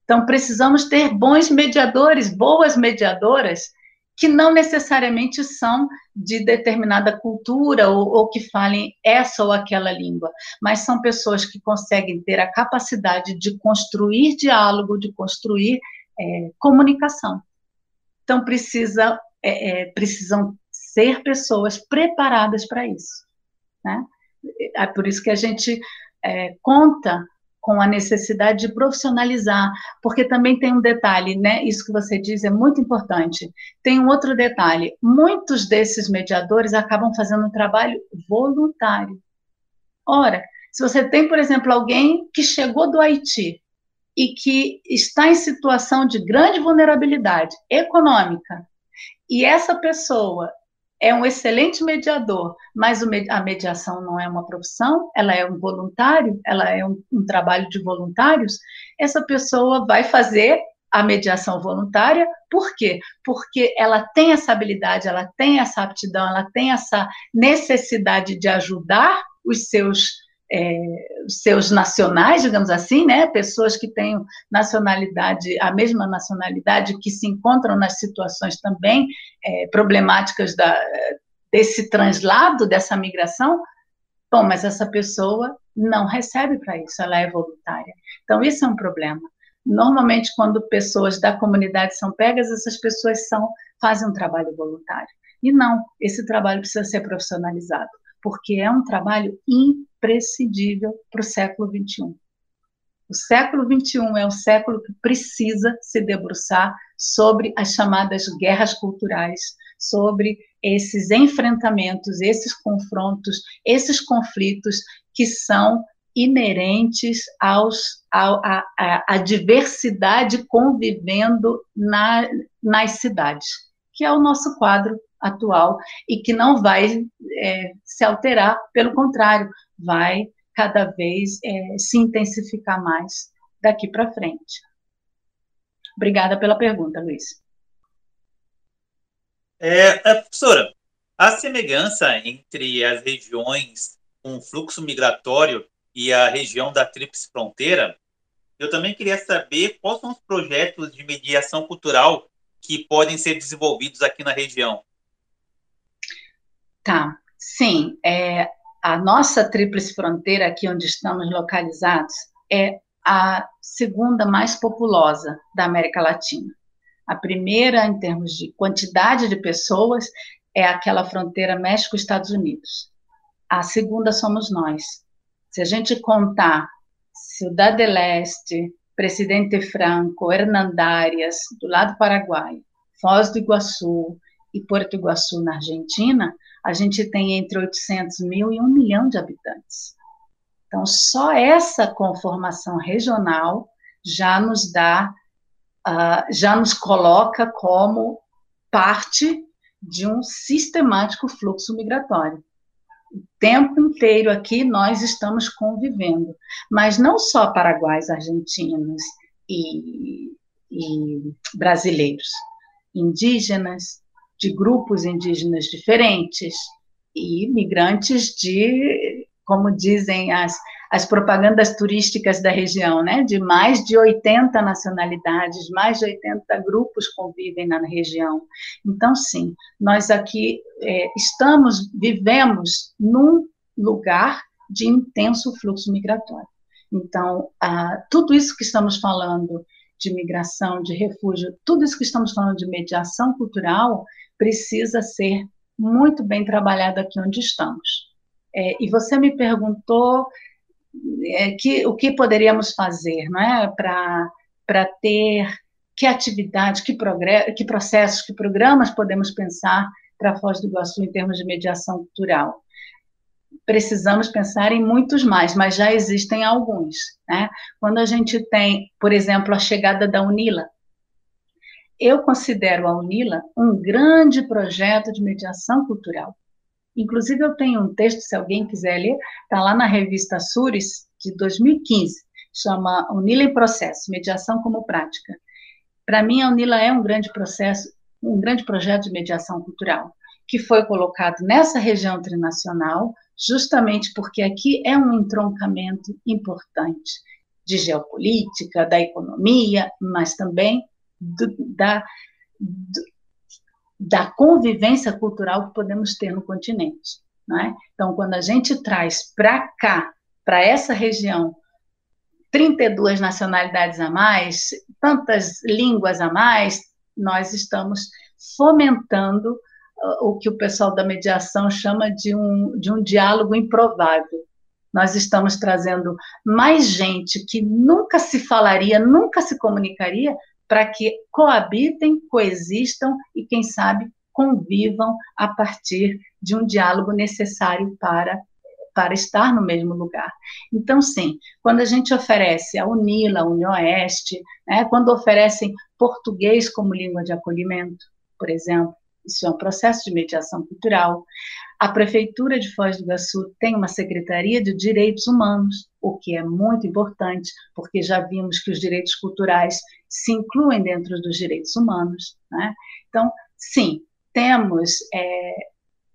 Então, precisamos ter bons mediadores, boas mediadoras, que não necessariamente são de determinada cultura ou, ou, que falem essa ou aquela língua, mas são pessoas que conseguem ter a capacidade de construir diálogo, de construir é, comunicação. Então, precisa, é, é, precisam ser pessoas preparadas para isso. Né? É por isso que a gente é, conta com a necessidade de profissionalizar, porque também tem um detalhe, né? Isso que você diz é muito importante. Tem um outro detalhe: muitos desses mediadores acabam fazendo um trabalho voluntário. Ora, se você tem, por exemplo, alguém que chegou do Haiti e que está em situação de grande vulnerabilidade econômica, e essa pessoa é um excelente mediador, mas a mediação não é uma profissão, ela é um voluntário, ela é um, um trabalho de voluntários, essa pessoa vai fazer a mediação voluntária, por quê? Porque ela tem essa habilidade, ela tem essa aptidão, ela tem essa necessidade de ajudar os seus é, seus nacionais, digamos assim, né, pessoas que têm nacionalidade, a mesma nacionalidade, que se encontram nas situações também é, problemáticas da, desse translado, dessa migração, bom, mas essa pessoa não recebe para isso, ela é voluntária. Então, isso é um problema. Normalmente, quando pessoas da comunidade são pegas, essas pessoas são, fazem um trabalho voluntário. E não, esse trabalho precisa ser profissionalizado porque é um trabalho imprescindível para o século XXI. O século XXI é um século que precisa se debruçar sobre as chamadas guerras culturais, sobre esses enfrentamentos, esses confrontos, esses conflitos que são inerentes aos, à, à, diversidade convivendo na, nas cidades, que é o nosso quadro atual e que não vai é, se alterar, pelo contrário, vai cada vez é, se intensificar mais daqui para frente. Obrigada pela pergunta, Luiz. É, é, professora, a semelhança entre as regiões com fluxo migratório e a região da Tríplice Fronteira, eu também queria saber quais são os projetos de mediação cultural que podem ser desenvolvidos aqui na região. Tá, sim. É, a nossa tríplice fronteira, aqui onde estamos localizados, é a segunda mais populosa da América Latina. A primeira, em termos de quantidade de pessoas, é aquela fronteira México-Estados Unidos. A segunda somos nós. Se a gente contar Ciudad del Este, Presidente Franco, Hernandárias, do lado paraguaio, Foz do Iguaçu e Porto Iguaçu, na Argentina, a gente tem entre 800 mil e 1 milhão de habitantes. Então, só essa conformação regional já nos dá, uh, já nos coloca como parte de um sistemático fluxo migratório. O tempo inteiro aqui nós estamos convivendo, mas não só paraguaios, argentinos e, e brasileiros, indígenas, de grupos indígenas diferentes e migrantes de, como dizem as, as propagandas turísticas da região, né? De mais de 80 nacionalidades, mais de 80 grupos convivem na região. Então, sim, nós aqui é, estamos, vivemos num lugar de intenso fluxo migratório. Então, ah, tudo isso que estamos falando de migração, de refúgio, tudo isso que estamos falando de mediação cultural precisa ser muito bem trabalhado aqui onde estamos. É, e você me perguntou é, que, o que poderíamos fazer não é, para ter que atividade, que, que processos, que programas podemos pensar para Foz do Iguaçu em termos de mediação cultural. Precisamos pensar em muitos mais, mas já existem alguns. Né? Quando a gente tem, por exemplo, a chegada da UNILA, eu considero a UNILA um grande projeto de mediação cultural. Inclusive, eu tenho um texto, se alguém quiser ler, está lá na revista Sures, de 2015, chama UNILA em Processo, Mediação como Prática. Para mim, a UNILA é um grande processo, um grande projeto de mediação cultural, que foi colocado nessa região trinacional, justamente porque aqui é um entroncamento importante de geopolítica, da economia, mas também do, da, do, da convivência cultural que podemos ter no continente. É? Então, quando a gente traz para cá, para essa região, 32 nacionalidades a mais, tantas línguas a mais, nós estamos fomentando uh, o que o pessoal da mediação chama de um, de um diálogo improvável. Nós estamos trazendo mais gente que nunca se falaria, nunca se comunicaria, para que coabitem, coexistam e, quem sabe, convivam a partir de um diálogo necessário para para estar no mesmo lugar. Então, sim, quando a gente oferece a UNILA, a UniOeste, né, quando oferecem português como língua de acolhimento, por exemplo, isso é um processo de mediação cultural. A Prefeitura de Foz do Iguaçu tem uma Secretaria de Direitos Humanos, o que é muito importante, porque já vimos que os direitos culturais se incluem dentro dos direitos humanos. Né? Então, sim, temos é,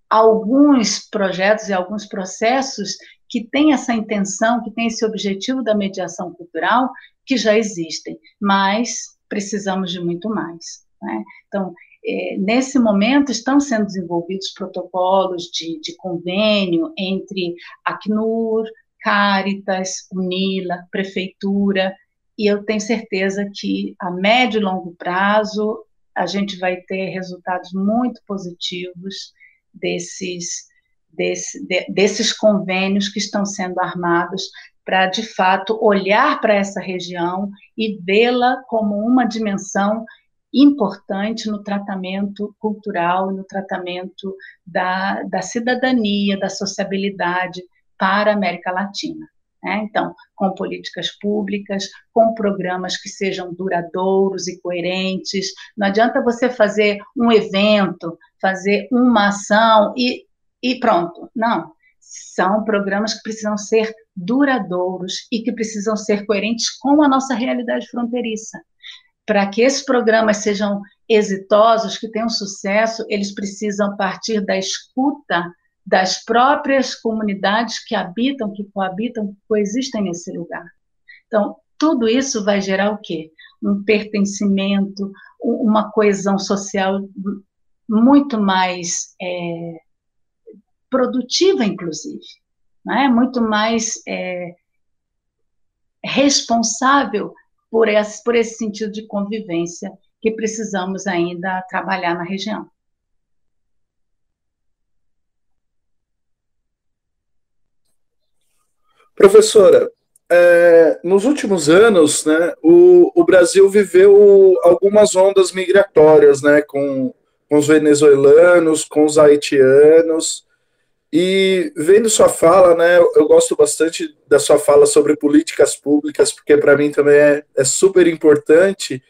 alguns projetos e alguns processos que têm essa intenção, que têm esse objetivo da mediação cultural, que já existem, mas precisamos de muito mais. Né? Então, é, nesse momento estão sendo desenvolvidos protocolos de, de convênio entre Acnur, Caritas, Unila, Prefeitura, e eu tenho certeza que a médio e longo prazo a gente vai ter resultados muito positivos desses, desse, de, desses convênios que estão sendo armados para, de fato, olhar para essa região e vê-la como uma dimensão importante no tratamento cultural no tratamento da, da cidadania, da sociabilidade para a América Latina. Né? Então, com políticas públicas, com programas que sejam duradouros e coerentes. Não adianta você fazer um evento, fazer uma ação e, e pronto. Não. São programas que precisam ser duradouros e que precisam ser coerentes com a nossa realidade fronteiriça para que esses programas sejam exitosos, que tenham sucesso, eles precisam partir da escuta das próprias comunidades que habitam, que coabitam, que coexistem nesse lugar. Então, tudo isso vai gerar o quê? Um pertencimento, uma coesão social muito mais é, produtiva, inclusive, né? muito mais é, responsável por esse, por esse sentido de convivência que precisamos ainda trabalhar na região. Professora, é, nos últimos anos, né, o, o, Brasil viveu algumas ondas migratórias, né, com, com os venezuelanos, com os haitianos, E vendo sua fala, né, eu gosto bastante da sua fala sobre políticas públicas, porque para mim também é, é super importante.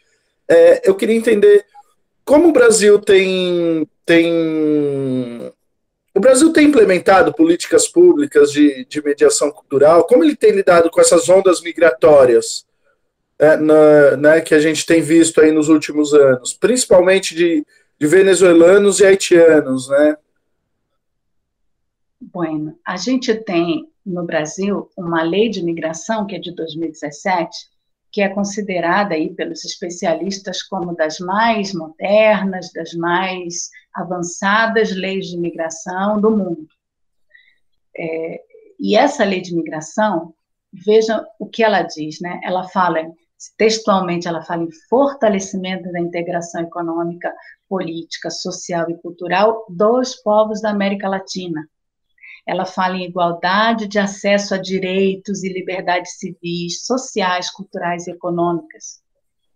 É, eu queria entender como o Brasil tem, tem. O Brasil tem implementado políticas públicas de, de mediação cultural, como ele tem lidado com essas ondas migratórias é, na, né, que a gente tem visto aí nos últimos anos, principalmente de, de venezuelanos e haitianos, né? Bueno, a gente tem no Brasil uma lei de imigração que é de 2017, que é considerada aí pelos especialistas como das mais modernas, das mais avançadas leis de imigração do mundo. É, e essa lei de imigração, veja o que ela diz, né? Ela fala textualmente ela fala em fortalecimento da integração econômica, política, social e cultural dos povos da América Latina ela fala em igualdade de acesso a direitos e liberdades civis, sociais, culturais e econômicas.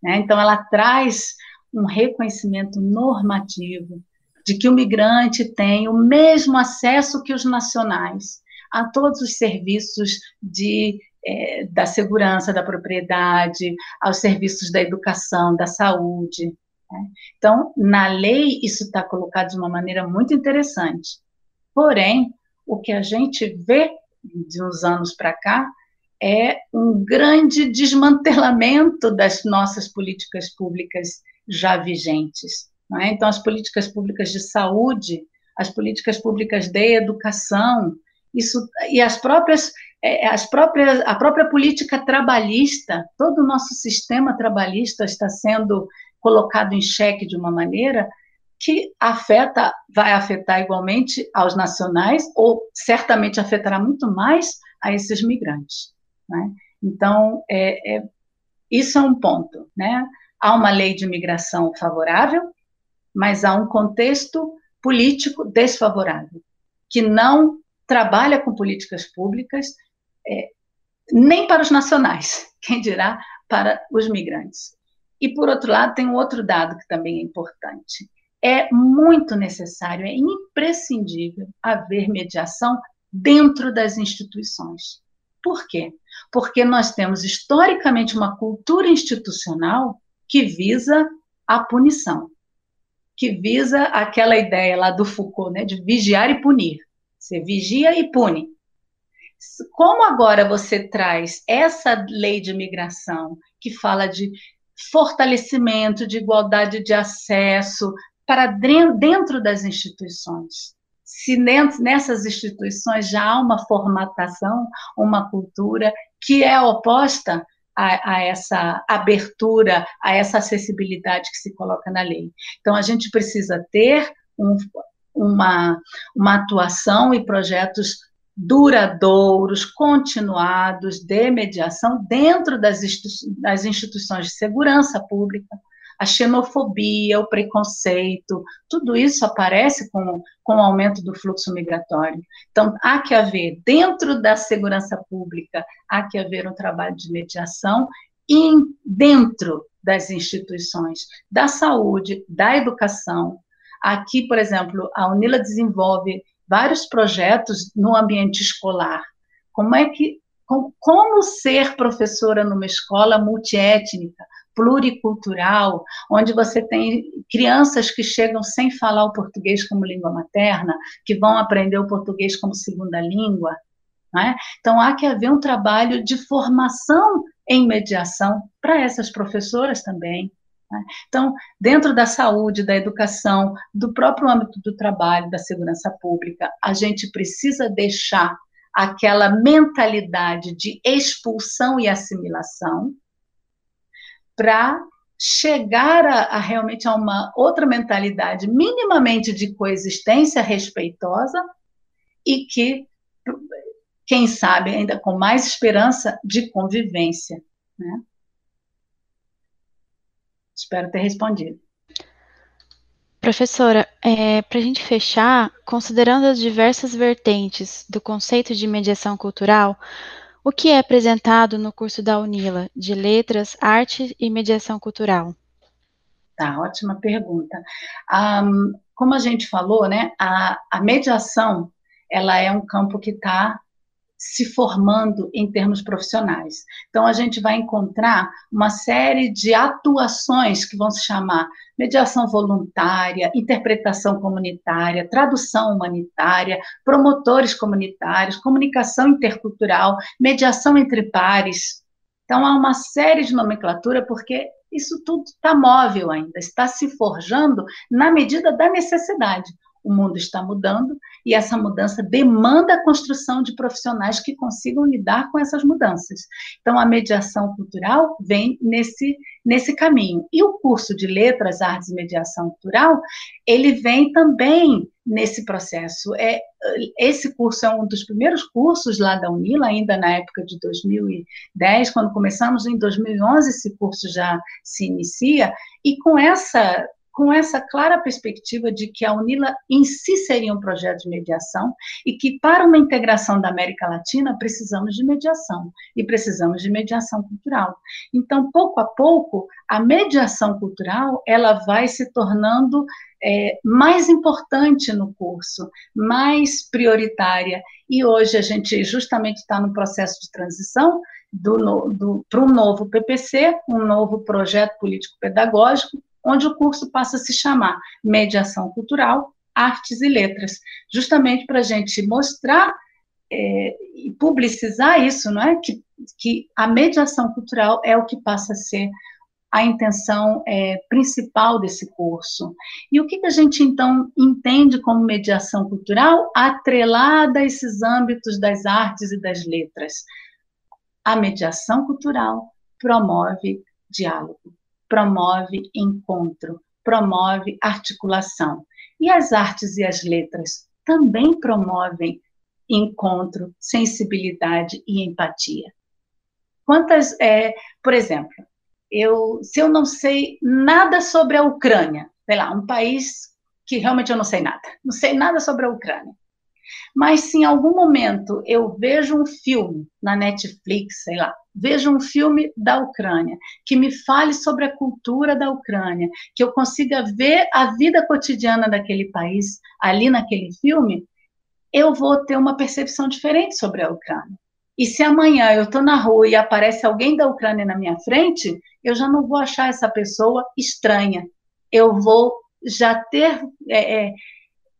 Né? Então, ela traz um reconhecimento normativo de que o migrante tem o mesmo acesso que os nacionais a todos os serviços de, é, da segurança, da propriedade, aos serviços da educação, da saúde. Né? Então, na lei, isso está colocado de uma maneira muito interessante. Porém, o que a gente vê de uns anos para cá é um grande desmantelamento das nossas políticas públicas já vigentes. É? Então, as políticas públicas de saúde, as políticas públicas de educação, isso e as próprias, é, as próprias, a própria política trabalhista, todo o nosso sistema trabalhista está sendo colocado em xeque de uma maneira que afeta, vai afetar igualmente aos nacionais, ou certamente afetará muito mais a esses migrantes. Né? Então, é, é, isso é um ponto. Né? Há uma lei de imigração favorável, mas há um contexto político desfavorável, que não trabalha com políticas públicas, é, nem para os nacionais, quem dirá para os migrantes. E, por outro lado, tem um outro dado que também é importante é muito necessário, é imprescindível haver mediação dentro das instituições. Por quê? Porque nós temos historicamente uma cultura institucional que visa a punição, que visa aquela ideia lá do Foucault, né, de vigiar e punir. Você vigia e pune. Como agora você traz essa lei de imigração que fala de fortalecimento, de igualdade de acesso, para dentro das instituições. Se nessas instituições já há uma formatação, uma cultura que é oposta a, a, essa abertura, a essa acessibilidade que se coloca na lei. Então, a gente precisa ter um, uma, uma atuação e projetos duradouros, continuados de mediação dentro das, institu das instituições de segurança pública, a xenofobia, o preconceito, tudo isso aparece com, com o aumento do fluxo migratório. Então, há que haver, dentro da segurança pública, há que haver um trabalho de mediação e dentro das instituições da saúde, da educação. Aqui, por exemplo, a Unila desenvolve vários projetos no ambiente escolar. Como é que como ser professora numa escola multiétnica, pluricultural, onde você tem crianças que chegam sem falar o português como língua materna, que vão aprender o português como segunda língua. É? Então, há que haver um trabalho de formação em mediação para essas professoras também. Né? Então, dentro da saúde, da educação, do próprio âmbito do trabalho, da segurança pública, a gente precisa deixar aquela mentalidade de expulsão e assimilação, para chegar a, a, realmente a uma outra mentalidade minimamente de coexistência respeitosa e que, quem sabe, ainda com mais esperança de convivência. Né? Espero ter respondido. Professora, é, para a gente fechar, considerando as diversas vertentes do conceito de mediação cultural, o que é apresentado no curso da UNILA de Letras, Arte e Mediação Cultural? Tá, ótima pergunta. Um, como a gente falou, né, a, a mediação ela é um campo que está se formando em termos profissionais. Então, a gente vai encontrar uma série de atuações que vão se chamar mediação voluntária, interpretação comunitária, tradução humanitária, promotores comunitários, comunicação intercultural, mediação entre pares. Então, há uma série de nomenclatura, porque isso tudo está móvel ainda, está se forjando na medida da necessidade o mundo está mudando e essa mudança demanda a construção de profissionais que consigam lidar com essas mudanças. Então, a mediação cultural vem nesse, nesse caminho. E o curso de Letras, Artes e Mediação Cultural, ele vem também nesse processo. É, esse curso é um dos primeiros cursos lá da Unila, ainda na época de 2010, quando começamos em 2011, esse curso já se inicia, e com essa com essa clara perspectiva de que a UNILA em si seria um projeto de mediação e que para uma integração da América Latina precisamos de mediação e precisamos de mediação cultural. Então, pouco a pouco, a mediação cultural ela vai se tornando é, mais importante no curso, mais prioritária. E hoje a gente justamente está no processo de transição do, do, para um novo PPC, um novo projeto político-pedagógico, onde o curso passa a se chamar Mediação Cultural, Artes e Letras, justamente para a gente mostrar é, e publicizar isso, não é? Que, que a mediação cultural é o que passa a ser a intenção é, principal desse curso. E o que, que a gente, então, entende como mediação cultural atrelada a esses âmbitos das artes e das letras? A mediação cultural promove diálogo promove encontro, promove articulação. E as artes e as letras também promovem encontro, sensibilidade e empatia. Quantas, é, por exemplo, eu, se eu não sei nada sobre a Ucrânia, sei lá, um país que realmente eu não sei nada, não sei nada sobre a Ucrânia, mas se em algum momento eu vejo um filme na Netflix, sei lá, vejo um filme da Ucrânia, que me fale sobre a cultura da Ucrânia, que eu consiga ver a vida cotidiana daquele país ali naquele filme, eu vou ter uma percepção diferente sobre a Ucrânia. E se amanhã eu estou na rua e aparece alguém da Ucrânia na minha frente, eu já não vou achar essa pessoa estranha. Eu vou já ter é, é,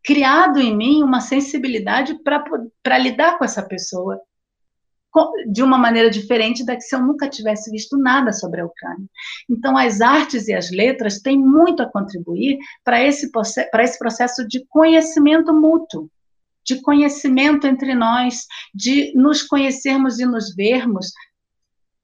criado em mim uma sensibilidade para lidar com essa pessoa de uma maneira diferente da que se eu nunca tivesse visto nada sobre a Ucrânia. Então, as artes e as letras têm muito a contribuir para esse, esse processo de conhecimento mútuo, de conhecimento entre nós, de nos conhecermos e nos vermos,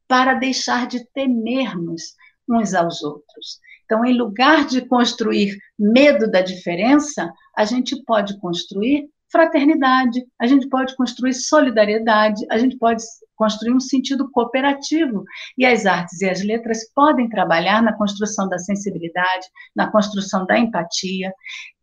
para deixar de temermos uns aos outros. Então, em lugar de construir medo da diferença, a gente pode construir fraternidade, a gente pode construir solidariedade, a gente pode construir um sentido cooperativo. E as artes e as letras podem trabalhar na construção da sensibilidade, na construção da empatia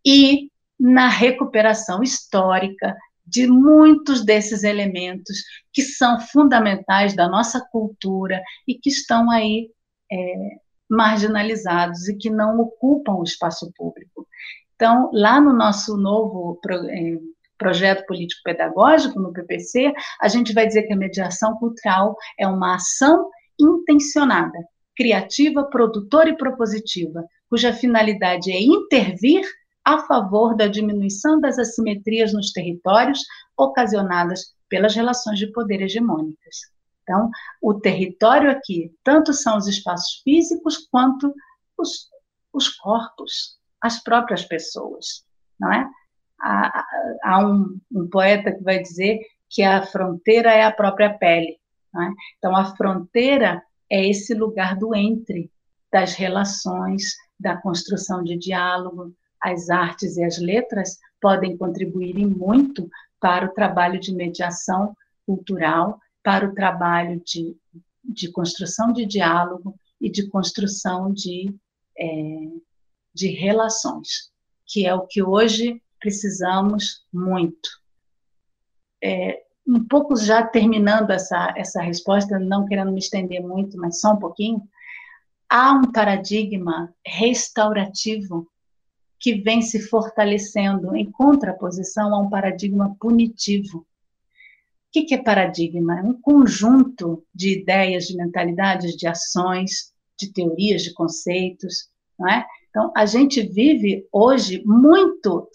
e na recuperação histórica de muitos desses elementos que são fundamentais da nossa cultura e que estão aí é, marginalizados e que não ocupam o espaço público. Então, lá no nosso novo é, projeto político-pedagógico, no PPC, a gente vai dizer que a mediação cultural é uma ação intencionada, criativa, produtora e propositiva, cuja finalidade é intervir a favor da diminuição das assimetrias nos territórios ocasionadas pelas relações de poder hegemônicas. Então, o território aqui, tanto são os espaços físicos quanto os, os corpos, as próprias pessoas, não é? Há, há um, um, poeta que vai dizer que a fronteira é a própria pele. É? Então, a fronteira é esse lugar do entre, das relações, da construção de diálogo. As artes e as letras podem contribuir muito para o trabalho de mediação cultural para o trabalho de, de construção de diálogo e de construção de, é, de relações, que é o que hoje precisamos muito. É, um pouco já terminando essa, essa resposta, não querendo me estender muito, mas só um pouquinho, há um paradigma restaurativo que vem se fortalecendo em contraposição a um paradigma punitivo. O que, é paradigma? É um conjunto de ideias, de mentalidades, de ações, de teorias, de conceitos, não é? Então, a gente vive hoje muito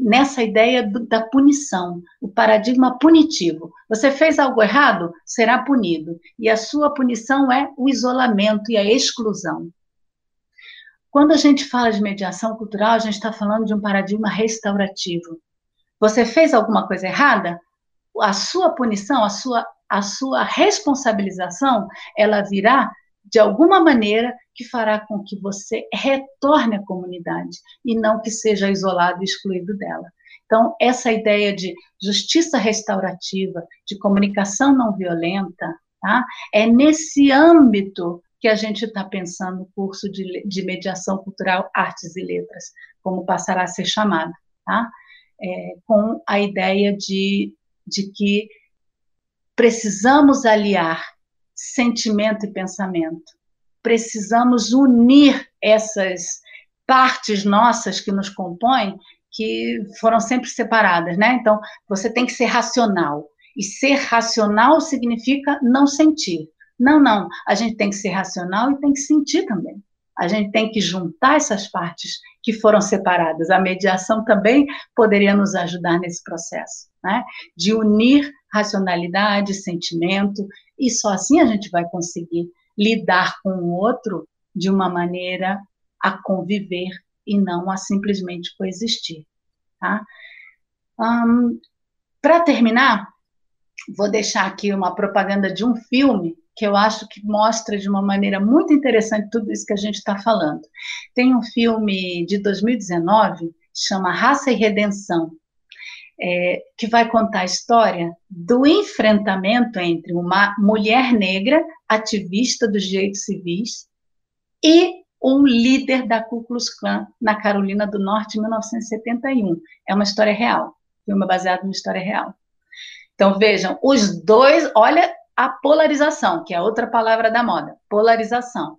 nessa ideia da punição, o paradigma punitivo. Você fez algo errado, será punido. E a sua punição é o isolamento e a exclusão. Quando a gente fala de mediação cultural, a gente está falando de um paradigma restaurativo. Você fez alguma coisa errada? A sua punição, a sua, a sua responsabilização, ela virá de alguma maneira que fará com que você retorne à comunidade e não que seja isolado e excluído dela. Então, essa ideia de justiça restaurativa, de comunicação não violenta, tá? é nesse âmbito que a gente está pensando o curso de, de mediação cultural, artes e letras, como passará a ser chamado, tá? É, com a ideia de, de que precisamos aliar sentimento e pensamento. Precisamos unir essas partes nossas que nos compõem, que foram sempre separadas, né? Então, você tem que ser racional. E ser racional significa não sentir. Não, não. A gente tem que ser racional e tem que sentir também. A gente tem que juntar essas partes que foram separadas. A mediação também poderia nos ajudar nesse processo, né? De unir racionalidade, sentimento, e só assim a gente vai conseguir lidar com o outro de uma maneira a conviver e não a simplesmente coexistir. Tá? Um, Para terminar, vou deixar aqui uma propaganda de um filme que eu acho que mostra de uma maneira muito interessante tudo isso que a gente está falando. Tem um filme de 2019, chama Raça e Redenção, é, que vai contar a história do enfrentamento entre uma mulher negra, ativista dos direitos civis, e um líder da Ku Klux Klan na Carolina do Norte em 1971. É uma história real, filme baseado numa história real. Então vejam, os dois, olha a polarização, que é outra palavra da moda, polarização.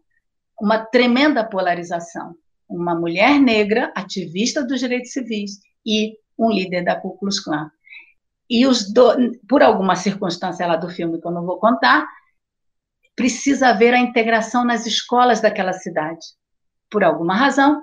Uma tremenda polarização. Uma mulher negra, ativista dos direitos civis, e um líder da Ku Klux Klan. E os do, por alguma circunstância lá do filme que eu não vou contar, precisa haver a integração nas escolas daquela cidade. Por alguma razão,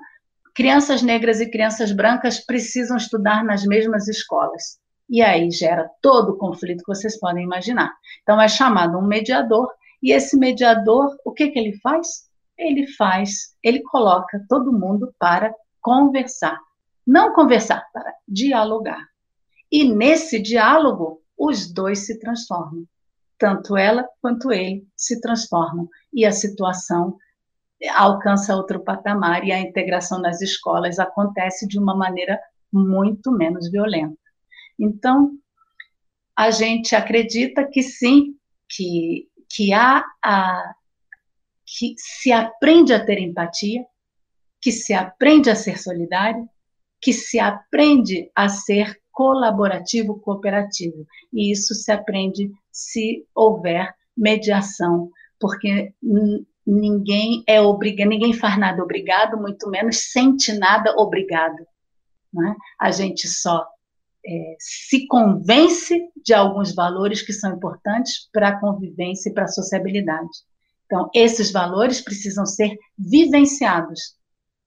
crianças negras e crianças brancas precisam estudar nas mesmas escolas. E aí gera todo o conflito que vocês podem imaginar. Então é chamado um mediador, e esse mediador, o que, que ele faz? Ele faz, ele coloca todo mundo para conversar. Não conversar, para dialogar. E nesse diálogo, os dois se transformam. Tanto ela quanto ele se transformam. E a situação alcança outro patamar e a integração nas escolas acontece de uma maneira muito menos violenta. Então, a gente acredita que sim, que, que há a, que se aprende a ter empatia, que se aprende a ser solidário, que se aprende a ser colaborativo, cooperativo. E isso se aprende se houver mediação, porque ninguém é obrigado, ninguém faz nada obrigado, muito menos sente nada obrigado. Né? A gente só é, se convence de alguns valores que são importantes para a convivência e para a sociabilidade. Então, esses valores precisam ser vivenciados,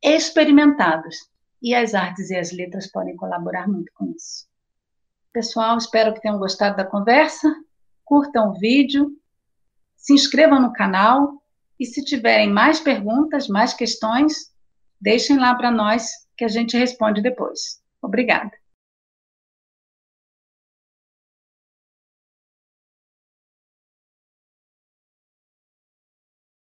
experimentados, e as artes e as letras podem colaborar muito com isso. Pessoal, espero que tenham gostado da conversa. Curtam o vídeo, se inscrevam no canal e se tiverem mais perguntas, mais questões, deixem lá para nós que a gente responde depois. Obrigada.